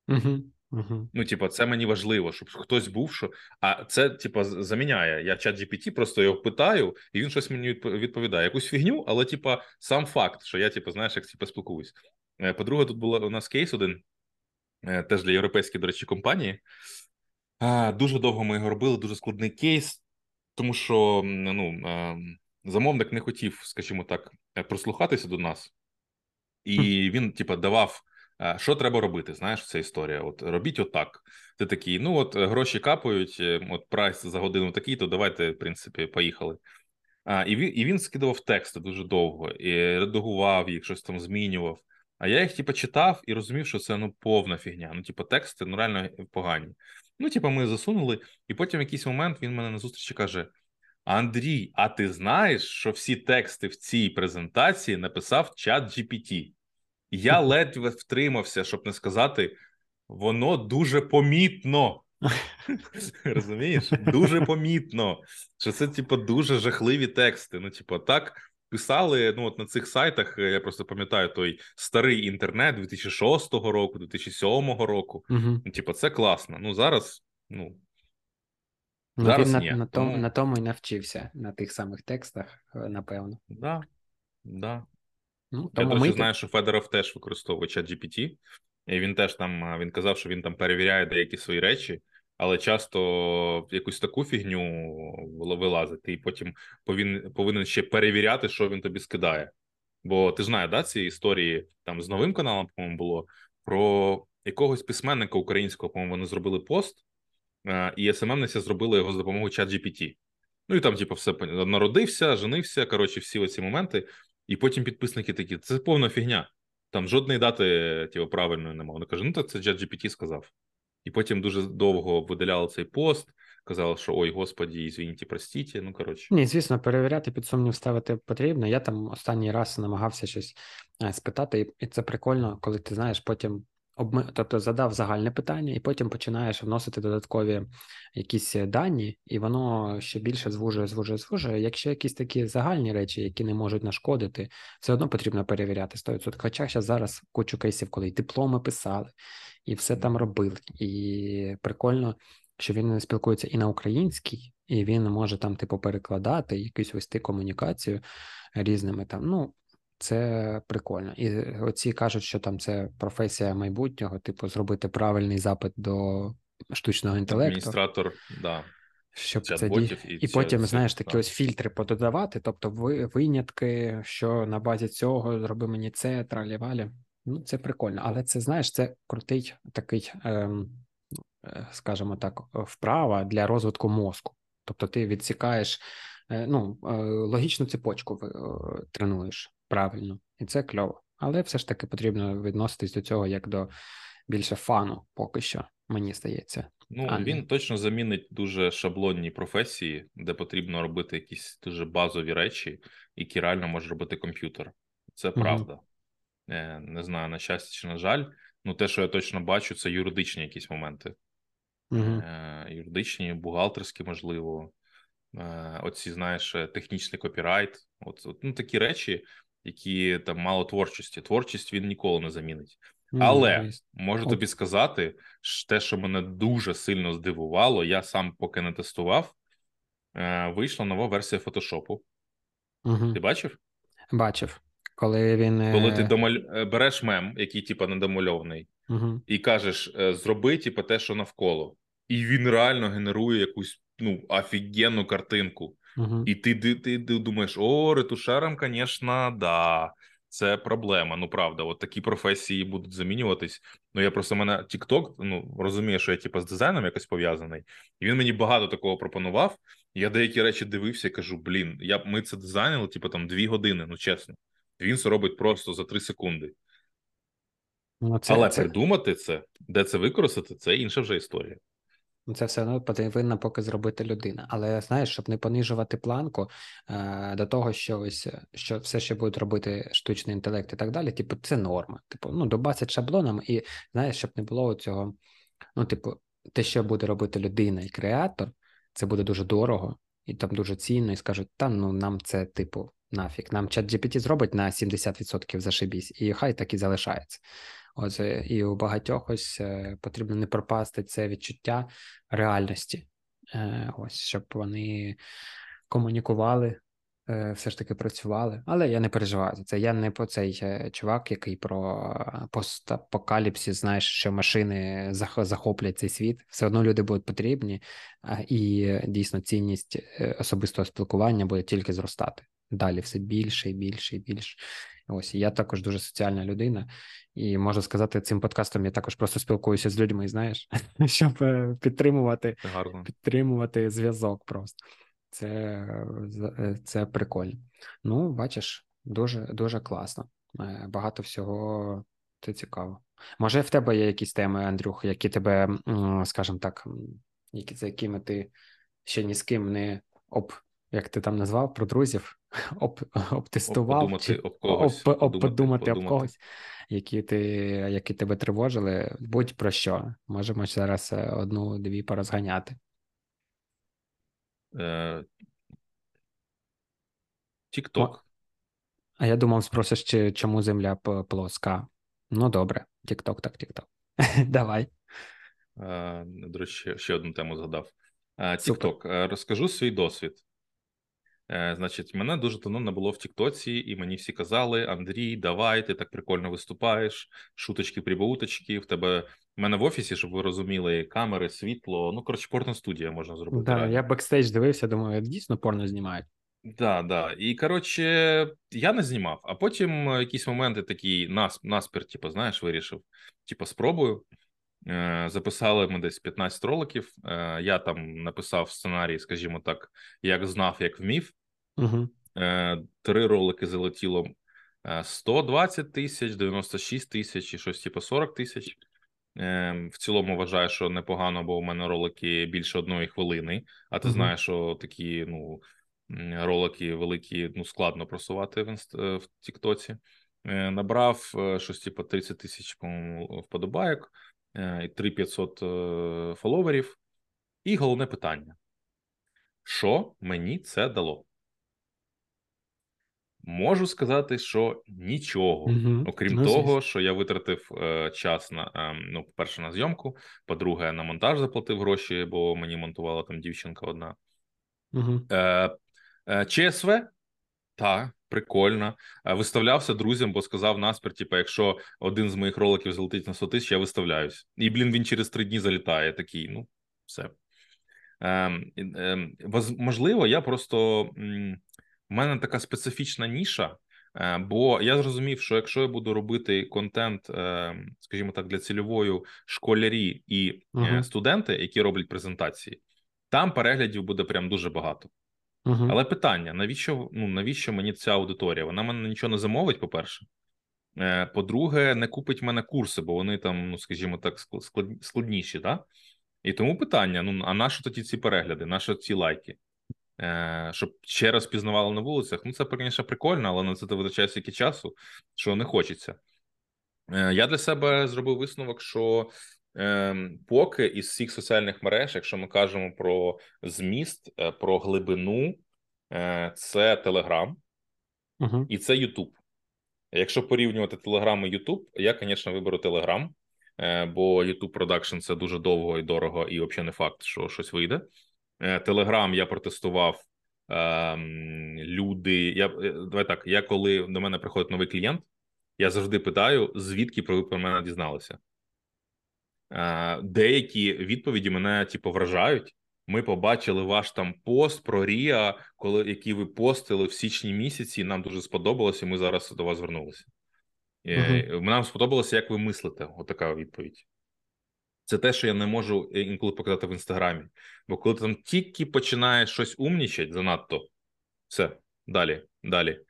Угу, угу. Ну, типу, це мені важливо, щоб хтось був, що а це, типу, заміняє. Я чат GPT, просто його питаю, і він щось мені відповідає. Якусь фігню, але типу, сам факт, що я, типу, знаєш, як типу, спілкуюсь. По-друге, тут було у нас кейс один, теж для європейської, до речі, компанії. Дуже довго ми його робили, дуже складний кейс, тому що ну, замовник не хотів, скажімо так, е, прослухатися до нас, і він, типа, давав, що треба робити. Знаєш, ця історія. От робіть отак. Ти такий, ну от гроші капають, е, от прайс за годину такий, то давайте, в принципі, поїхали. А, І він і він скидував тексти дуже довго, і редагував їх, щось там змінював. А я їх, типу, читав і розумів, що це ну повна фігня. Ну, типу, тексти ну реально погані. Ну, типу, ми засунули, і потім в якийсь момент він мене на зустрічі каже: Андрій, а ти знаєш, що всі тексти в цій презентації написав чат GPT? Я ледве втримався, щоб не сказати, воно дуже помітно. Розумієш? Дуже помітно. Що це, типу, дуже жахливі тексти. Ну, типу, так писали ну от на цих сайтах. Е, я просто пам'ятаю той старий інтернет 2006 року, 2007 року. Угу. Ну, типу, це класно. Ну зараз, ну. Ну, Зараз він ні. На, на, тому, на тому і навчився на тих самих текстах, е, напевно. Да, да. Ну, тому Я точно знаю, що Федоров теж використовує чат GPT, і він теж там він казав, що він там перевіряє деякі свої речі, але часто якусь таку фігню вилазить, і потім повинен повинен ще перевіряти, що він тобі скидає. Бо ти знаєш, да, ці історії там з новим каналом, по-моєму, було про якогось письменника українського, по-моєму, вони зробили пост, е, і СММниця зробила його за допомогою чат GPT. Ну і там, типу, все народився, женився. Коротше, всі оці моменти. І потім підписники такі: це повна фігня. Там жодної дати типу, правильної немає. Вони кажуть, ну так це чат GPT сказав. І потім дуже довго видаляли цей пост, казали, що ой, господі, ізвініть, простіть. Ну коротше, ні, звісно, перевіряти під сумнів ставити потрібно. Я там останній раз намагався щось е, спитати, і це прикольно, коли ти знаєш, потім обми... тобто задав загальне питання, і потім починаєш вносити додаткові якісь дані, і воно ще більше звужує, звужує, звужує. Якщо якісь такі загальні речі, які не можуть нашкодити, все одно потрібно перевіряти 100%. Хоча зараз кучу кейсів, коли і дипломи писали, і все там робили. І прикольно, що він спілкується і на українській, і він може там, типу, перекладати, якусь вести комунікацію різними там. Ну, це прикольно. І оці кажуть, що там це професія майбутнього, типу, зробити правильний запит до штучного інтелекту. Адміністратор, да. Щоб це ді... і, і потім, знаєш, такі так. ось фільтри пододавати, тобто ви, винятки, що на базі цього зроби мені це, тралі-валі. Ну, це прикольно, але це знаєш, це крутий такий, ем, е, скажімо так, вправа для розвитку мозку. Тобто ти відсікаєш е, ну, е, логічну цепочку тренуєш правильно, і це кльово. Але все ж таки потрібно відноситись до цього як до більше фану, поки що, мені здається. Ну а він точно замінить дуже шаблонні професії, де потрібно робити якісь дуже базові речі, які реально може робити комп'ютер. Це правда. Угу. Не знаю, на щастя чи на жаль. Ну, те, що я точно бачу, це юридичні якісь моменти. Угу. Юридичні, бухгалтерські, можливо. Е, оці, знаєш, технічний копірайт. От, от ну, такі речі, які там мало творчості. Творчість він ніколи не замінить. Але можу тобі сказати, те, що мене дуже сильно здивувало, я сам поки не тестував. Е, вийшла нова версія фотошопу. Угу. Ти бачив? Бачив. Коли він. Е, Коли ти домаль... Е, береш мем, який типа недомальований, угу. і кажеш, зроби типа, те, що навколо, і він реально генерує якусь ну, офігенну картинку. Угу. І ти, ти, ти, ти думаєш, о, ретушером, звісно, да. Це проблема. Ну правда, от такі професії будуть замінюватись. Ну я просто мене TikTok, ну розумію, що я типу, з дизайном якось пов'язаний, і він мені багато такого пропонував. Я деякі речі дивився і кажу: блін, я ми це дизайнили, типу там дві години. Ну чесно, він це робить просто за три секунди. Ну, це, Але це... придумати це, де це використати, це інша вже історія. Ну, це все одно повинна поки зробити людина. Але знаєш, щоб не понижувати планку е, до того, що ось що все, що будуть робити штучний інтелект і так далі, типу, це норма. Типу, ну, добасять шаблоном, і знаєш, щоб не було цього. Ну, типу, те, що буде робити людина і креатор, це буде дуже дорого і там дуже цінно, і скажуть, та ну нам це, типу, нафіг. Нам чат GPT зробить на 70% зашибісь, і хай так і залишається. Ось і у багатьох ось е, потрібно не пропасти це відчуття реальності, е, ось щоб вони комунікували, е, все ж таки працювали. Але я не переживаю за це. Я не по цей чувак, який про постапокаліпсис, знаєш, що машини захоплять цей світ. Все одно люди будуть потрібні, і дійсно цінність особистого спілкування буде тільки зростати. Далі все більше і більше і більше. Ось я також дуже соціальна людина, і можу сказати, цим подкастом я також просто спілкуюся з людьми, знаєш, щоб е, підтримувати Гарно. підтримувати зв'язок. Просто це е, це прикольно. Ну, бачиш, дуже дуже класно. Е, багато всього це цікаво. Може, в тебе є якісь теми, Андрюх, які тебе, скажімо так, які за якими ти ще ні з ким не об як ти там назвав про друзів, об, обтестував, об подумати, об, когось, об, подумати, подумати об когось, які ти, які тебе тривожили, будь про що. Можемо зараз е, одну-дві порозганяти. Тікток. Е, а я думав, спросиш, чи чому земля плоска. Ну, добре, Тікток, так, Тікток. Давай. Е, до речі, ще одну тему згадав. Тікток. Розкажу свій досвід. Е, Значить, мене дуже давно не було в Тіктоці, і мені всі казали: Андрій, давай, ти так прикольно виступаєш, шуточки, прибауточки. В тебе в мене в офісі, щоб ви розуміли, камери, світло. Ну, коротше, порно студія можна зробити. Да, Я бекстейдж дивився, думаю, дійсно порно знімають. Да, да. І коротше, я не знімав, а потім е, якісь моменти такі нас, наспір, типу, знаєш, вирішив. Типу, спробую. Е, записали ми десь 15 роликів. Е, я там написав сценарій, скажімо так, як знав, як вмів. Угу. Три ролики залетіло 120 тисяч, 96 тисяч і щось, типу, 40 тисяч. В цілому вважаю, що непогано, бо у мене ролики більше одної хвилини. А ти знаєш, що такі ну ролики великі, ну складно просувати в інст... Е, в Тіктоці. Е, набрав е, щось типу 30 тисяч вподобайок і 3500 фоловерів. І головне питання: що мені це дало? Можу сказати, що нічого, угу. окрім ну, того, звісно. що я витратив е, час на е, ну, по-перше, на зйомку. По-друге, на монтаж заплатив гроші, бо мені монтувала там дівчинка одна. Угу. Е, Е, ЧСВ так, прикольно. Е, виставлявся друзям, бо сказав наспір, типу, якщо один з моїх роликів залетить на 100 тисяч, я виставляюсь. І, блін, він через три дні залітає. Такий, ну, все. Ем, ем, Можливо, я просто в мене така специфічна ніша. Е, бо я зрозумів, що якщо я буду робити контент, скажімо так, для цільової школярі і uh-huh. студенти, які роблять презентації, там переглядів буде прям дуже багато. Угу. Але питання: навіщо ну, навіщо мені ця аудиторія? Вона мене нічого не замовить, по-перше. Е, по-друге, не купить мене курси, бо вони там, ну скажімо так, складніші, так? І тому питання: ну, а на що тоді ці перегляди, на що ці лайки? Е, Щоб ще раз пізнавали на вулицях. Ну, це, звісно, прикольно, але на це витрачає стільки часу, що не хочеться. Е, Я для себе зробив висновок, що Ем, поки із всіх соціальних мереж, якщо ми кажемо про зміст, е, про глибину, це Телеграм uh і це Ютуб. Якщо порівнювати Телеграм і Ютуб, я, звісно, виберу Телеграм, бо Ютуб продакшн це дуже довго і дорого, і взагалі не факт, що щось вийде. Телеграм я протестував. Ем, люди, я давай так. Я коли до мене приходить новий клієнт, я завжди питаю, звідки про ви про мене дізналися. Е, деякі відповіді мене типу, вражають. Ми побачили ваш там пост про Ріа, коли який ви постили в січні місяці. Нам дуже сподобалося. Ми зараз до вас звернулися. Uh-huh. Нам сподобалося, як ви мислите. Отака відповідь. Це те, що я не можу е, інколи показати в інстаграмі. Бо коли ти там тільки починаєш щось умнічати занадто, все далі, далі.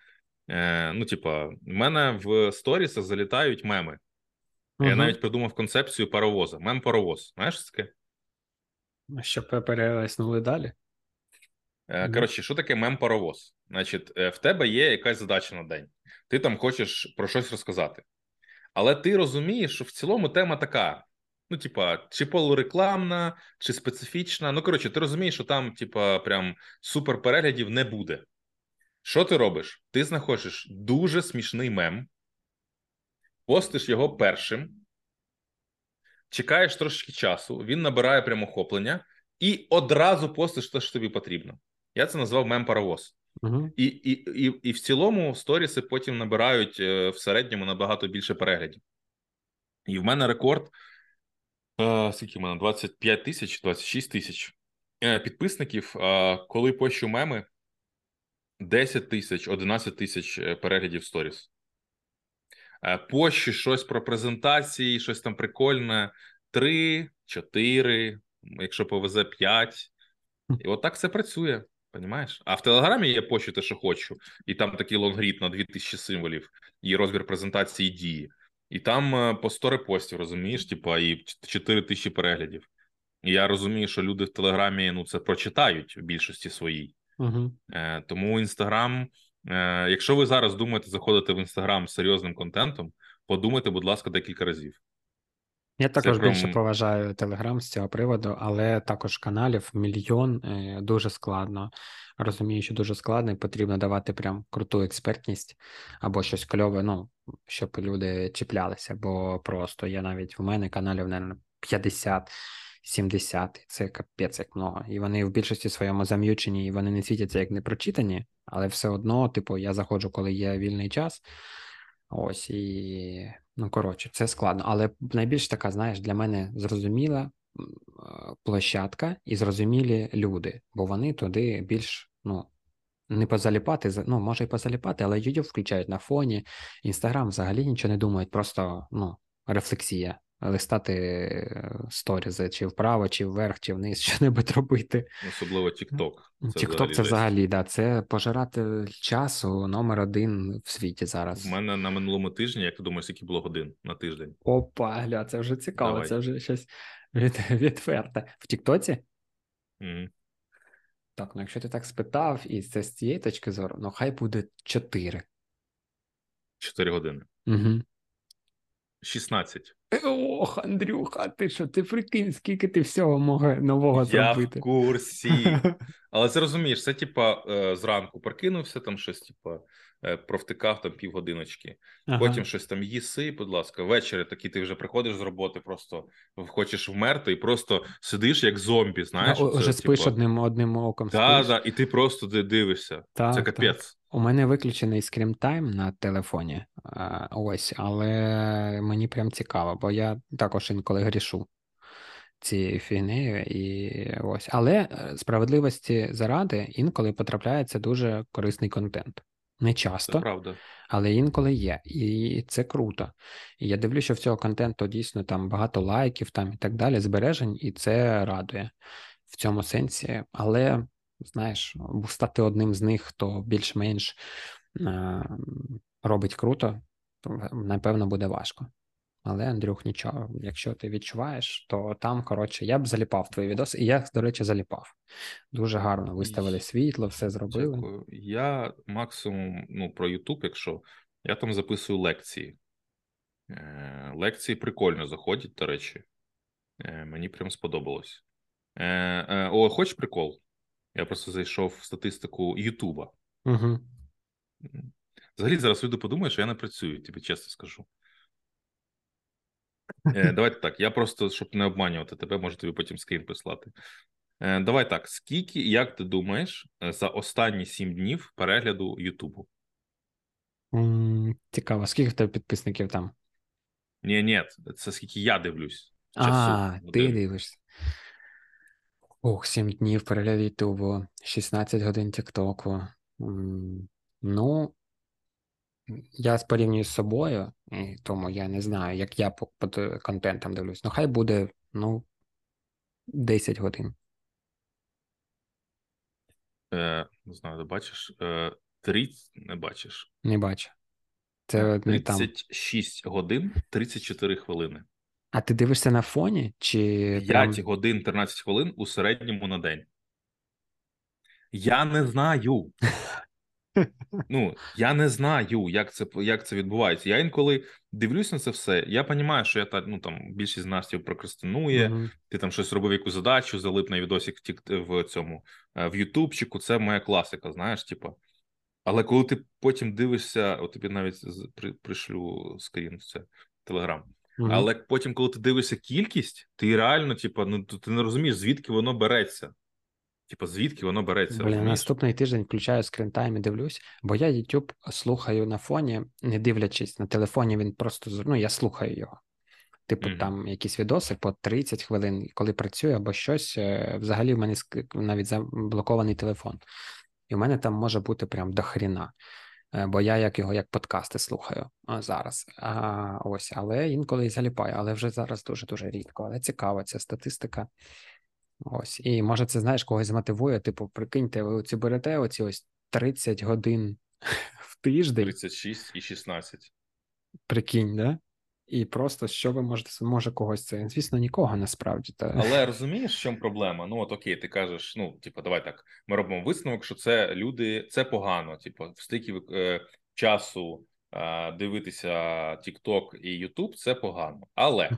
Е, Ну, типа, в мене в сторісах залітають меми. Я навіть придумав концепцію паровоза. Мем паровоз. Знаєш таке? Щоб перелеснули далі. Е, коротше, що таке мем паровоз? Значить, е, в тебе є якась задача на день. Ти там хочеш про щось розказати. Але ти розумієш, що в цілому тема така: ну, типа, чи полурекламна, чи специфічна. Ну, коротше, ти розумієш, що там, типа, прям супер переглядів не буде. Що ти робиш? Ти знаходиш дуже смішний мем, постиш його першим, чекаєш трошки часу, він набирає прямохоплення і одразу постиш те, що тобі потрібно. Я це назвав мем паровоз. Uh-huh. І і, і, і в цілому сторіси потім набирають е, в середньому набагато більше переглядів. І в мене рекорд. Е, скільки в мене 25 тисяч, 26 тисяч е, підписників. Е, коли пощу меми, 10 тисяч, 11 тисяч переглядів сторіс. Пощі щось про презентації, щось там прикольне. Три, чотири, якщо повезе п'ять. І от так це працює. Понімаєш? А в Телеграмі я пощу те, що хочу, і там такий лонгрід на 2000 символів, і розбір презентації дії. І там е, по 100 репостів, розумієш, типа, і 4 тисячі переглядів. І я розумію, що люди в Телеграмі ну, це прочитають в більшості своїй. Угу. Е, Тому Інстаграм Е, якщо ви зараз думаєте заходити в інстаграм з серйозним контентом, подумайте, будь ласка, декілька разів. Я також більше поважаю Телеграм з цього приводу, але також каналів мільйон е, дуже складно. Розумію, що дуже складно і потрібно давати прям круту експертність або щось кльове, ну, щоб люди чіплялися, бо просто є навіть в мене каналів, мабуть, 50. 70, це капець як много. І вони в більшості своєму зам'ючені, і вони не світяться як не прочитані, але все одно, типу, я заходжу, коли є вільний час. Ось і ну коротше, це складно. Але найбільш така, знаєш, для мене зрозуміла площадка і зрозумілі люди, бо вони туди більш ну, не позаліпати, ну, може і позаліпати, але YouTube включають на фоні, Інстаграм взагалі нічого не думають, просто ну, рефлексія. Листати е, сторізи, чи вправо, чи вверх, чи вниз, що небудь робити. Особливо TikTok. TikTok це взагалі, да, це пожирати часу номер один в світі зараз. У мене на минулому тижні, як ти думаєш, скільки було годин на тиждень? Опа, гля, це вже цікаво, Давай. це вже щось від, відверте. В Тіктоці? Mm. Так, ну якщо ти так спитав, і це з цієї точки зору, ну хай буде 4. 4 години. Угу. 16. Ох, Андрюха, ти що, ти прикинь, скільки ти всього може нового зробити? Я в курсі. Але це розумієш, це типа е, зранку прокинувся, там щось, типа, е, провтикав там півгодиночки, ага. потім щось там їси, будь ласка, ввечері такий ти вже приходиш з роботи, просто хочеш вмерти і просто сидиш як зомбі. знаєш. Вже спиш типа... одним одним оком. Так, да, і ти просто дивишся. Так, це капець. Так. У мене виключений screen time на телефоні, ось, але мені прям цікаво, бо я також інколи грішу цією фігнею. і ось. Але е, справедливості заради інколи потрапляється дуже корисний контент. Не часто, це правда. але інколи є, і це круто. І я дивлюся, що в цього контенту дійсно там багато лайків там і так далі, збережень, і це радує в цьому сенсі. Але знаєш, стати одним з них, хто більш-менш е, робить круто, то напевно буде важко. Але, Андрюх, нічого, якщо ти відчуваєш, то там, коротше, я б заліпав твої відоси, і я, до речі, заліпав. Дуже гарно виставили світло, все зробили. Дякую. Я максимум ну, про YouTube, якщо я там записую лекції. Е, Лекції прикольно заходять, до речі. Е, Мені прям сподобалось. Е, е, О, хочеш прикол? Я просто зайшов в статистику Ютуба. Угу. Взагалі, зараз люди подумають, що я не працюю, тобі чесно скажу. Е, Давайте так. Я просто, щоб не обманювати тебе, можу тобі потім скрін прислати. Е, Давай так. Скільки, як ти думаєш, е, за останні сім днів перегляду Ютубу? Цікаво, скільки в тебе підписників там? Ні, ні, це скільки я дивлюсь. Часу, а, ти дивишся. Ох, 7 днів перегляд Ютубу, 16 годин Тіктоку. Ну, я порівнюю з собою, і тому я не знаю, як я по контентам дивлюсь. Ну, хай буде, ну, 10 годин. Е, Не знаю, ти бачиш. Е, 30 не бачиш. Не бачу. Це не там. годин 34 хвилини. А ти дивишся на фоні? чи 5 прям... годин 13 хвилин у середньому на день. Я не знаю. Ну, я не знаю, як це як це відбувається. Я інколи дивлюсь на це все. Я розумію, що я та, ну, там більшість з нас прокрастинує, ти там щось робив, якусь задачу, залип на відосик в цьому е, в Ютубчику. Це моя класика, знаєш, типу. Але коли ти потім дивишся, от тобі навіть при, пришлю скрін в це Телеграм. Mm-hmm. Але потім, коли ти дивишся кількість, ти реально, типу, ну ти не розумієш, звідки воно береться. Типу, звідки воно береться? Блін, наступний тиждень включаю скринтайм і дивлюсь, бо я YouTube слухаю на фоні, не дивлячись на телефоні, він просто ну, я слухаю його. Типу, mm-hmm. там якісь відоси по 30 хвилин, коли працюю або щось. Е, взагалі в мене навіть заблокований телефон. І в мене там може бути прям до хріна. Е, бо я як його як подкасти слухаю зараз. А, Ось, але інколи і заліпаю, але вже зараз дуже-дуже рідко. Але цікава ця статистика. Ось. І може, це знаєш, когось змотивує. Типу, прикиньте, ви оці берете оці ось 30 годин в тиждень. 36 і 16. Прикинь, да? І просто що ви можете може когось це? Звісно, нікого насправді. Та... Але розумієш, в чому проблема? Ну, от окей, ти кажеш, ну, типу, давай так. Ми робимо висновок, що це люди, це погано. Типу, стільки е, часу е, дивитися TikTok і YouTube, це погано. Але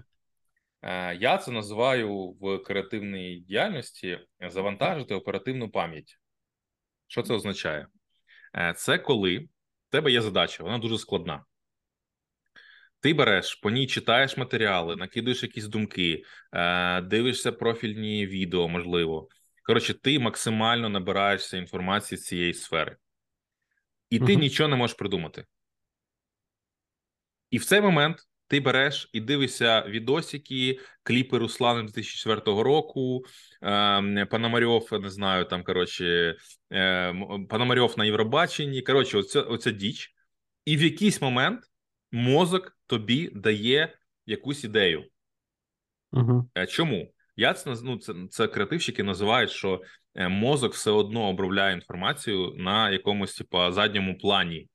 е, я це називаю в креативній діяльності завантажити оперативну пам'ять. Що це означає? Е, Це коли в тебе є задача, вона дуже складна. Ти береш по ній читаєш матеріали, накидуєш якісь думки, е, дивишся профільні відео, можливо. Коротше, ти максимально набираєшся інформації з цієї сфери, і ти uh-huh. нічого не можеш придумати. І в цей момент ти береш і дивишся відосики, кліпи Руслана 2004 року. Е, Пономарьов, не знаю, там коротше, е, Пономарьов на Євробаченні. Коротше, оця, оця діч, і в якийсь момент мозок тобі дає якусь ідею. Угу. Чому? Я це ну, це, це креативщики називають, що е, мозок все одно обробляє інформацію на якомусь типа задньому плані.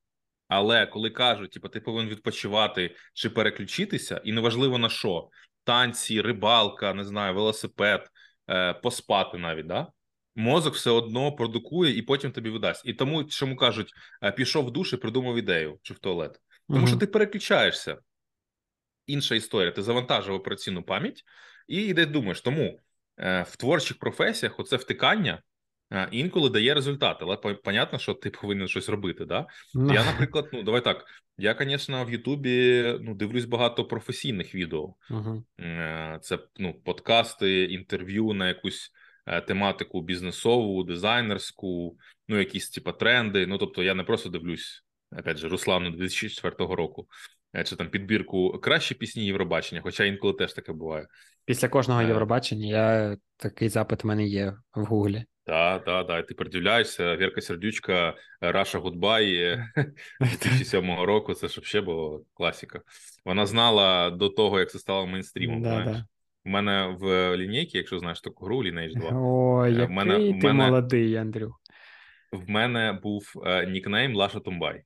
Але коли кажуть, типу, ти повинен відпочивати чи переключитися, і неважливо на що: танці, рибалка, не знаю, велосипед, е, поспати навіть да. Мозок все одно продукує і потім тобі видасть. І тому, чому кажуть, пішов в душ і придумав ідею чи в туалет, тому угу. що ти переключаєшся. Інша історія. Ти завантажив операційну пам'ять і йде думаєш. Тому е, в творчих професіях оце втикання інколи дає результат, але понятно, що ти повинен щось робити. Да? No. Я, наприклад, ну давай так. Я, звісно, в Ютубі ну дивлюсь багато професійних відео. Uh-huh. Це ну подкасти, інтерв'ю на якусь е, тематику бізнесову, дизайнерську, ну якісь типа тренди. Ну тобто, я не просто дивлюсь опять же Руслану 2004 року. Е, чи там підбірку кращі пісні Євробачення, хоча інколи теж таке буває. Після кожного Євробачення я такий запит в мене є в Гуглі. Так, так, так. Ти придивляєшся, Вірка Сердючка, Russia Goodbye 2007 року. Це ж взагалі було класіка. Вона знала до того, як це стало мейнстрімом. Да, знаєш. Да. У мене в лінійці, якщо знаєш таку гру, Lineage 2. О, який мене, ти мене, молодий, Андрюх. В мене був е, нікнейм Лаша Тумбай.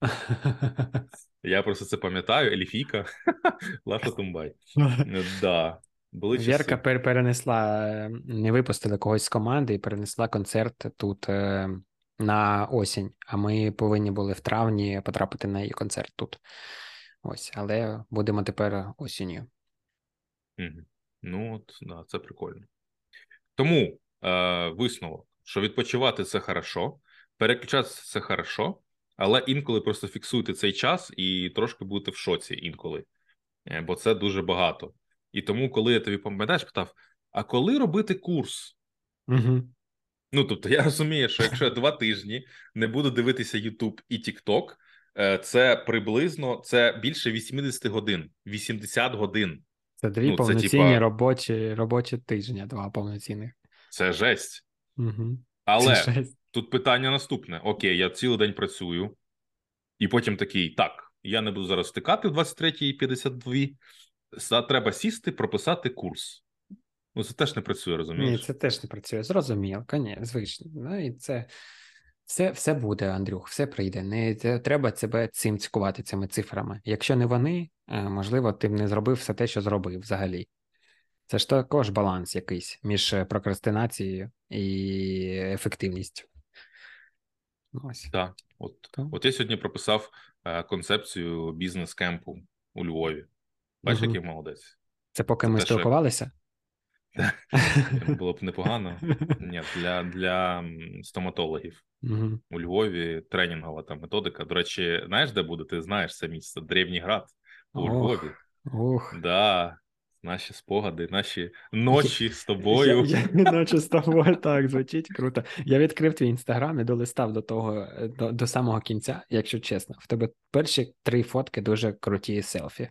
Я просто це пам'ятаю, ельфійка, Лаша Тумбай. Да. Вєрка перенесла, е, не випустили когось з команди і перенесла концерт тут е, на осінь. А ми повинні були в травні потрапити на її концерт тут. Ось, але будемо тепер осінню. Ну, от, да, це прикольно. Тому е, висновок, що відпочивати це хорошо, переключатися це хорошо, але інколи просто фіксуйте цей час і трошки будете в шоці інколи, е, бо це дуже багато. І тому, коли я тобі пам'ятаєш, питав: а коли робити курс? Угу. Ну тобто, я розумію, що якщо я два тижні не буду дивитися YouTube і TikTok, е, це приблизно це більше 80 годин, 80 годин. Це дві ну, повноцінні це, типа... робочі робочі тижні, два повноцінних. Це жесть. Угу. Але це жесть. Тут питання наступне: Окей, я цілий день працюю, і потім такий: так, я не буду зараз втикати в 23.52, треба сісти, прописати курс. Ну, це теж не працює, розумієш? Ні, це теж не працює. Зрозуміло, звично. Ну, і це все все буде, Андрюх, все прийде. Не треба себе цим цікувати, цими цифрами. Якщо не вони, е, можливо, ти б не зробив все те, що зробив взагалі. Це ж також баланс якийсь між прокрастинацією і ефективністю. Ось. Так, от, от я сьогодні прописав е, концепцію бізнес-кемпу у Львові. Бачиш, угу. який молодець. Це поки Це ми спілкувалися? Було б непогано. Ні, Для для стоматологів угу. у Львові тренінгова та методика. До речі, знаєш, де буде? Ти знаєш це місце? Древній град у Львові. Ох. Да. Наші спогади, наші ночі з тобою. Я, я, Ночі з тобою так звучить круто. Я відкрив твій інстаграм і долистав до того до, до самого кінця, якщо чесно. В тебе перші три фотки дуже круті селфі.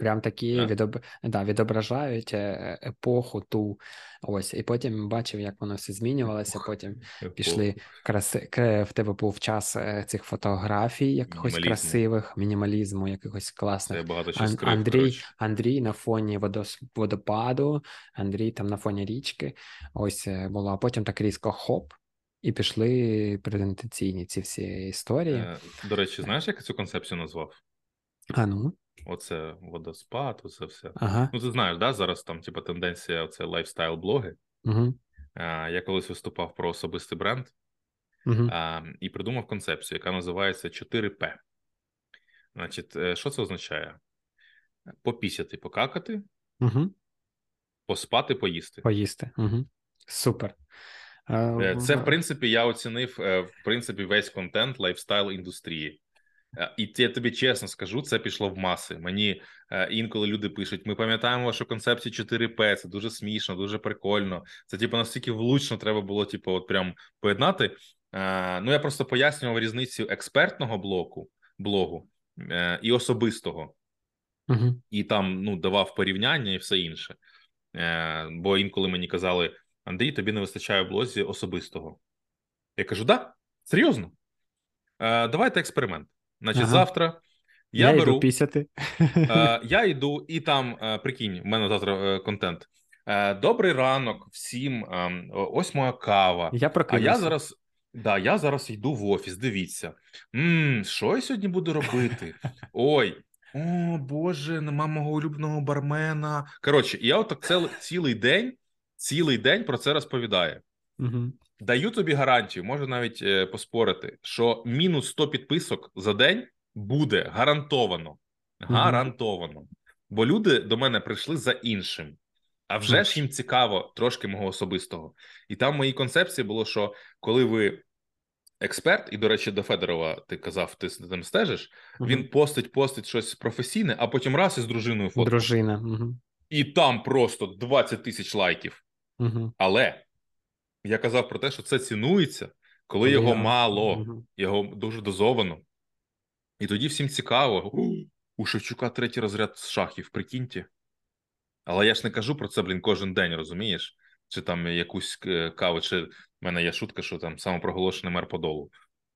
Прям такі yeah. відоб... да, відображають е, епоху ту. Ось, і потім бачив, як воно все змінювалося. Потім Епоху. пішли краси. В тебе був час е, цих фотографій, якихось красивих, мінімалізму, якихось класних. Багато Ан- скрив, Андрій Андрій на фоні водос... водопаду, Андрій там на фоні річки. Ось е, було. А потім так різко хоп. І пішли презентаційні ці всі історії. До речі, знаєш, як цю концепцію назвав? А ну? Оце водоспад, оце все. Ага. Ну, ти знаєш, да, зараз там, типу, тенденція це лайфстайл-блоги. Угу. Я колись виступав про особистий бренд угу. а, і придумав концепцію, яка називається 4П. Значить, е, що це означає? Попісяти, покакати, угу. поспати, поїсти. Поїсти. Угу. Супер. Е, це, в принципі, я оцінив е, в принципі весь контент lifestyle індустрії. Е, і я тобі чесно скажу, це пішло в маси. Мені е, інколи люди пишуть: ми пам'ятаємо вашу концепцію 4П, це дуже смішно, дуже прикольно. Це типу настільки влучно треба було, типу, от прям поєднати. Е, ну я просто пояснював різницю експертного блоку блогу і особистого. угу. і там ну, давав порівняння і все інше. Бо інколи мені казали: Андрій, тобі не вистачає в блозі особистого. Я кажу: да, серйозно. Давайте експеримент. Значить, ага. завтра я, я беру йду пісяти. Е, я йду, і там е, прикинь, в мене завтра е, контент. Е, Добрий ранок всім. Е, ось моя кава. Я а я зараз. Да, я зараз йду в офіс. Дивіться, М, що я сьогодні буду робити? Ой, о Боже, нема мого улюбленого бармена. Коротше, я отак цілий день, цілий день про це розповідаю. Угу. Даю тобі гарантію, можу навіть е, поспорити, що мінус 100 підписок за день буде гарантовано. Гарантовано. Бо люди до мене прийшли за іншим. А вже ж їм цікаво трошки мого особистого. І там в моїй концепції було, що коли ви експерт, і, до речі, до Федорова ти казав, ти з тим стежиш, угу. він постить, постить щось професійне, а потім раз із дружиною фото. Дружина. І там просто 20 тисяч лайків. Але я казав про те, що це цінується, коли його мало, його дуже дозовано. І тоді всім цікаво. У Шевчука третій розряд з шахів, прикиньте. Але я ж не кажу про це, блін, кожен день, розумієш? Чи там якусь е, каву, чи в мене є шутка, що там самопроголошений мер Подолу.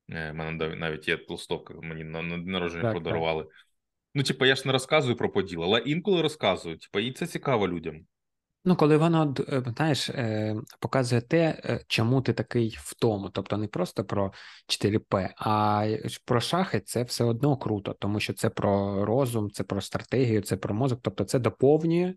У е, мене навіть є толстовка, мені на народження подарували. Так. Ну, типа, я ж не розказую про поділ, але інколи розказую. Типа, і це цікаво людям. Ну, коли воно е, знаєш, показує те, чому ти такий в тому. Тобто не просто про 4П, а про шахи це все одно круто, тому що це про розум, це про стратегію, це про мозок. Тобто, це доповнює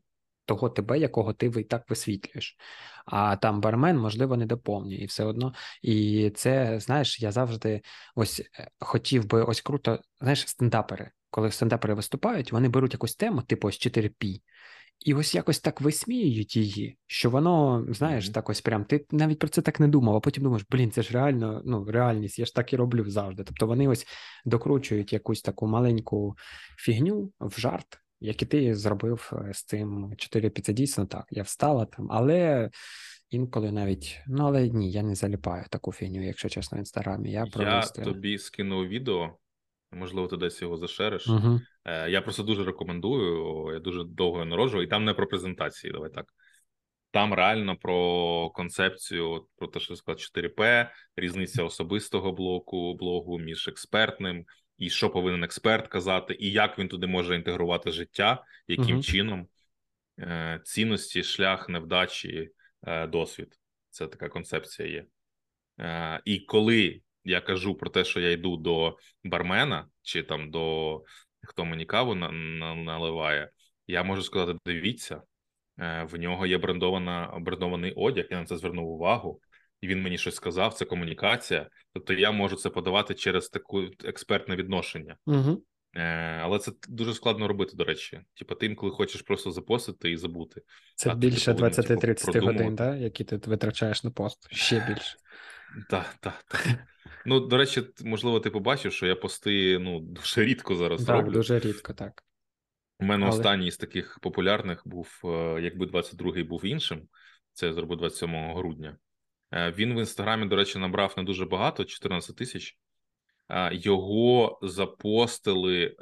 того тебе, якого ти і так висвітлюєш. А там бармен, можливо, не доповнює і все одно. І це, знаєш, я завжди ось е, хотів би ось круто, знаєш, стендапери. Коли стендапери виступають, вони беруть якусь тему, типу ось 4P, і ось якось так висміюють її, що воно, знаєш, mm-hmm. так ось прям ти навіть про це так не думав, а потім думаєш, блін, це ж реально ну, реальність, я ж так і роблю завжди. Тобто вони ось докручують якусь таку маленьку фігню в жарт, як і ти зробив е, з цим 4 це дійсно так. Я встала там, але інколи навіть ну але ні, я не заліпаю таку фігню, якщо чесно, в інстаграмі. Я Я тобі скинув відео, можливо, ти десь його зашериш. Угу. Я просто дуже рекомендую. Я дуже довго народжу, і там не про презентації. Давай так. Там реально про концепцію, про те, що сказав 4П, різниця особистого блоку блогу між експертним і що повинен експерт казати, і як він туди може інтегрувати життя, яким угу. чином е, цінності, шлях, невдачі, е, досвід. Це така концепція є. І коли я кажу про те, що я йду до бармена, чи там до хто мені каву на, на, наливає, я можу сказати: дивіться, е, в нього є брендована брендований одяг, я на це звернув увагу і він мені щось сказав, це комунікація. Тобто я можу це подавати через таку експертне відношення. Угу. Але це дуже складно робити, до речі. Типа, ти інколи хочеш просто запостити і забути. Це а більше 20-30 типу, годин, да? які ти витрачаєш на пост ще більше. Так, так, так. Ну, до речі, можливо, ти побачив, що я пости ну, дуже рідко зараз так, роблю. Дуже рідко, так. У мене Але... останній з таких популярних був, е, якби 22-й був іншим. Це я зробив 27 грудня. Е, він в інстаграмі, до речі, набрав не дуже багато 14 тисяч. Е, його запостили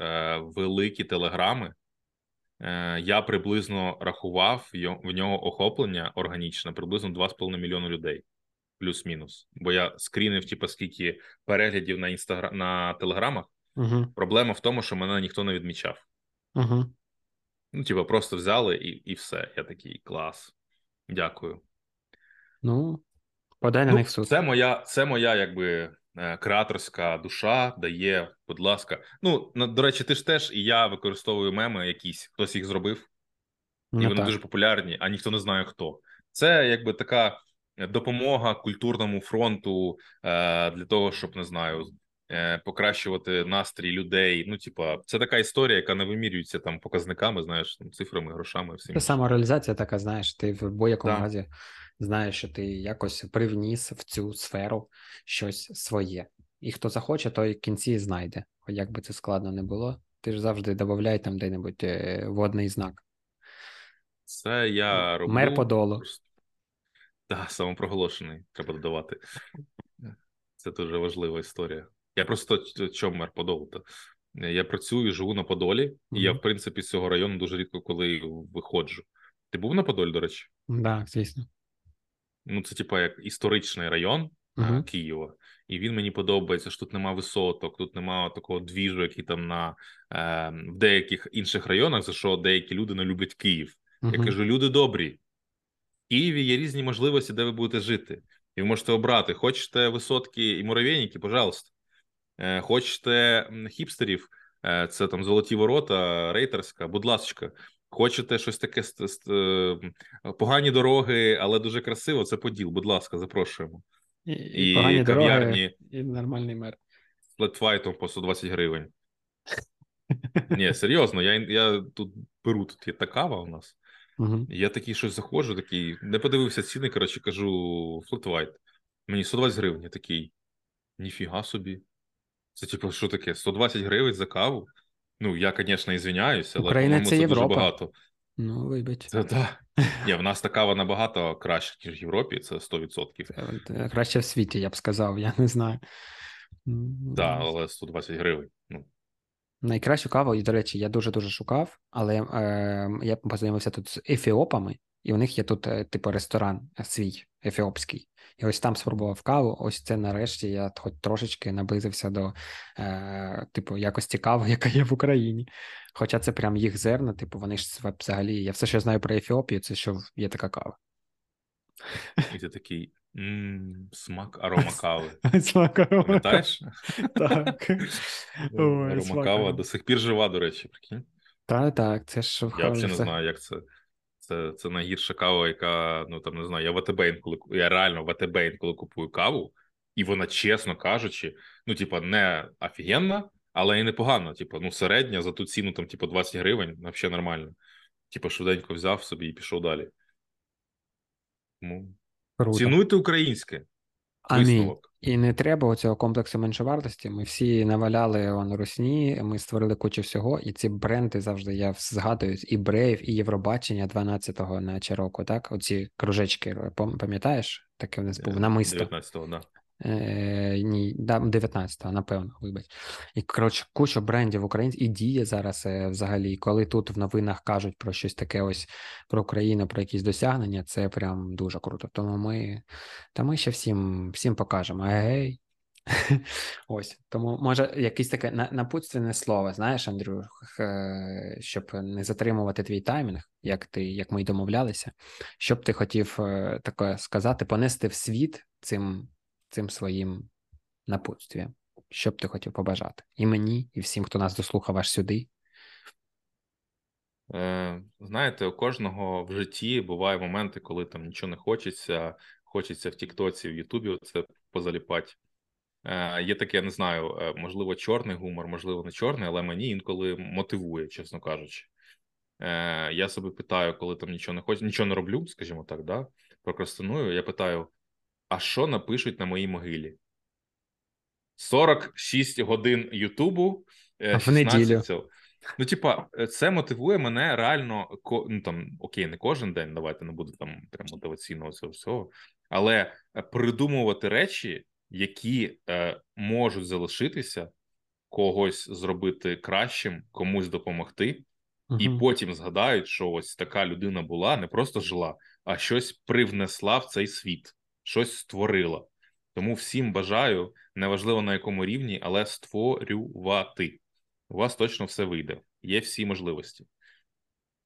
великі телеграми. Я приблизно рахував в нього охоплення органічне приблизно 2,5 мільйони людей, плюс-мінус. Бо я скрінив, типу, скільки переглядів на інстагра... на телеграмах. Угу. Проблема в тому, що мене ніхто не відмічав. Угу. Ну, типу, просто взяли і і все. Я такий клас. Дякую. Ну, Подай на ну, них суд. Це моя, це моя, якби. Е, креаторська душа дає, будь ласка. Ну, до речі, ти ж теж і я використовую меми якісь, хтось їх зробив, і ну, вони так. дуже популярні, а ніхто не знає хто. Це якби така допомога культурному фронту е, для того, щоб не знаю, е, покращувати настрій людей. Ну, типа, це така історія, яка не вимірюється там показниками, знаєш, там, цифрами, грошами. Всім. Це самореалізація така, знаєш, ти в будь-якому разі знаєш, що ти якось привніс в цю сферу щось своє. І хто захоче, той в кінці знайде. Як би це складно не було, ти ж завжди додай там де-небудь е, водний знак. Це я роблю. Мер Подолу. Так, самопроголошений, треба додавати. Це дуже важлива історія. Я просто чому мер Подолу? Я працюю, живу на Подолі, mm-hmm. і я, в принципі, з цього району дуже рідко коли виходжу. Ти був на Подолі, до речі? Так, да, звісно. Ну, це, типа, як історичний район uh-huh. Києва, і він мені подобається, що тут нема висоток, тут нема такого двіжу, який там на е, в деяких інших районах, за що деякі люди не люблять Київ. Uh-huh. Я кажу: люди добрі. Києві є різні можливості, де ви будете жити. І ви можете обрати: хочете висотки і муравейники, пожалуйста. Е, хочете хіпстерів, е, це там золоті ворота, рейтерська, будь ласка. Хочете щось таке е, погані дороги, але дуже красиво. Це поділ. Будь ласка, запрошуємо. І, і, і погані кав'ярні і нормальний мер. З флетфайтом по 120 гривень. Ні, серйозно, я я тут беру, тут є та кава у нас. Uh-huh. Я такий щось заходжу, такий, не подивився ціни, коротше, кажу, flat white. Мені 120 гривень, я такий. Ніфіга собі. Це, типу, що таке? 120 гривень за каву? Ну, я, звісно, ізвиняюся, але Україна це, це дуже багато. Ну, вибач. Це так. Ні, в нас та кава набагато краще, ніж в Європі, це 100%. Це краще в світі, я б сказав, я не знаю. Так, але 120 гривень. Ну. Найкращу каву, і, до речі, я дуже-дуже шукав, але е, я познайомився тут з ефіопами, і у них є тут, е, типу, ресторан свій ефіопський. І ось там спробував каву. Ось це нарешті я хоч трошечки наблизився до е, типу якості кави, яка є в Україні. Хоча це прям їх зерна, типу, вони ж взагалі. Я все, що знаю про Ефіопію, це що є така кава. І ти такий м-м, смак арома кави. Смак арома Пам'ятаєш? Так. Арома кава до сих пір жива, до речі, прикинь. Так, так, це ж Я взагалі не знаю, як це. Це це найгірша кава, яка ну там не знаю. Я в АТБ інколи я реально в АТБ інколи купую каву, і вона, чесно кажучи, ну типа не офігенна, але і непогано. Типу, ну середня за ту ціну, там, типу, 20 гривень, взагалі нормально. Типу, швиденько взяв собі і пішов далі. Тому Круто. Цінуйте українське. Амінь. І не треба оцього комплексу меншовартості. Ми всі наваляли он русні, ми створили кучу всього, і ці бренди завжди я згадую і Брейв, і Євробачення 12-го наче року, так? Оці кружечки, пам'ятаєш? Таке в нас був намисто. 19-го, да. Е, Ні, да, 19-го, напевно, вибач. І коротше, куча брендів українських і діє зараз е, взагалі. Коли тут в новинах кажуть про щось таке, ось про Україну, про якісь досягнення, це прям дуже круто. Тому ми та ми ще всім всім покажемо. Гей. Ось тому може якесь таке напутственне слово, знаєш, Андрю, е, щоб не затримувати твій таймінг, як ти як ми й домовлялися, щоб ти хотів таке сказати, понести в світ цим цим своїм напутствієм. Що б ти хотів побажати? І мені, і всім, хто нас дослухав аж сюди. Е, Знаєте, у кожного в житті бувають моменти, коли там нічого не хочеться, хочеться в Тіктоці, в Ютубі це позаліпати. Е, Є таке, я не знаю, е, можливо, чорний гумор, можливо, не чорний, але мені інколи мотивує, чесно кажучи. Я себе питаю, коли там нічого не хочу, нічого не роблю, скажімо так, да, прокрастиную. Я питаю: а що напишуть на моїй могилі? 46 годин Ютубу. 16 в неділю. Цього. Ну, типа, це мотивує мене реально ну там окей, не кожен день. Давайте не буде там прям мотиваційного цього всього, але е, придумувати речі, які е, можуть залишитися, когось зробити кращим, комусь допомогти, uh-huh. і потім згадають, що ось така людина була, не просто жила, а щось привнесла в цей світ щось створила. Тому всім бажаю, неважливо на якому рівні, але створювати. У вас точно все вийде. Є всі можливості.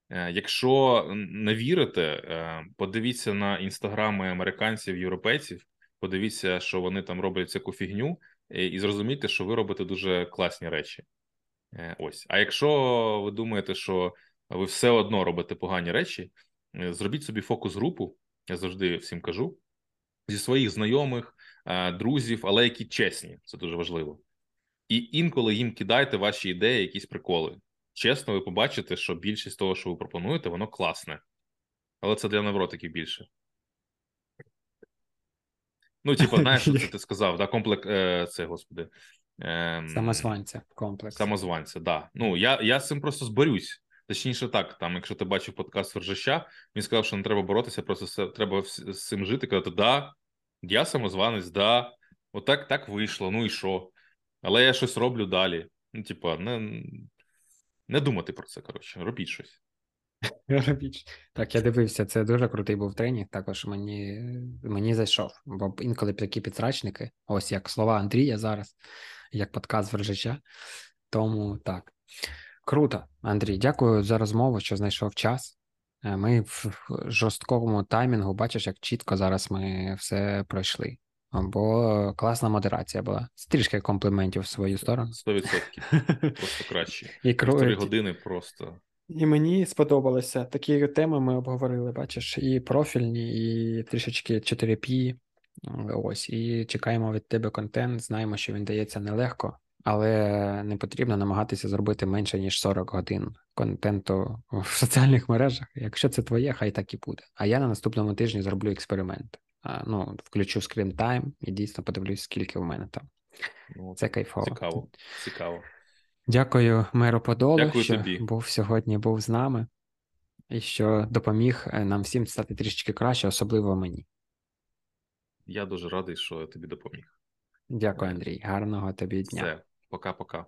Е, якщо не вірите, е, подивіться на інстаграми американців, європейців, подивіться, що вони там роблять всяку фігню, і зрозумійте, що ви робите дуже класні речі. Е, ось. А якщо ви думаєте, що ви все одно робите погані речі, зробіть собі фокус групу. Я завжди всім кажу зі своїх знайомих, е, друзів, але які чесні, це дуже важливо. І інколи їм кидайте ваші ідеї, якісь приколи. Чесно, ви побачите, що більшість того, що ви пропонуєте, воно класне. Але це для невротиків більше. Ну, типу, знаєш, що це ти сказав, да, комплекс е, це, господи. Е, Самозванця. комплекс. Самозванця, так. Да. Ну, я я з цим просто зберюсь. Точніше, так, там, якщо ти бачив подкаст Вержища, він сказав, що не треба боротися, просто треба з цим жити. Казати, да, я самозванець, да, отак так вийшло, ну і що? Але я щось роблю далі. Ну, типа, не, не думати про це, коротше, робіть щось. Робіч. Так, я дивився, це дуже крутий був тренінг. Також мені мені зайшов. Бо інколи такі підсрачники, ось як слова Андрія зараз, як подкаст Вержича. Тому так. Круто, Андрій, дякую за розмову, що знайшов час. Е, Ми в жорсткому таймінгу, бачиш, як чітко зараз ми все пройшли. Бо класна модерація була. Трішки компліментів в свою сторону. 100% просто краще. І Півтори години просто. І мені сподобалося. Такі теми ми обговорили, бачиш, і профільні, і трішечки 4P. Ось, і чекаємо від тебе контент. Знаємо, що він дається нелегко, але не потрібно намагатися зробити менше, ніж 40 годин контенту в соціальних мережах. Якщо це твоє, хай так і буде. А я на наступному тижні зроблю експеримент. Ну, включу скрін тайм і дійсно подивлюсь, скільки в мене там. Ну, Це кайфово. Цікаво. Цікаво. Дякую меру Подолу, Дякую що тобі. був сьогодні, був з нами, і що допоміг е, нам всім стати трішечки краще, особливо мені. Я дуже радий, що я тобі допоміг. Дякую, Андрій. Гарного тобі дня. Все, пока-пока.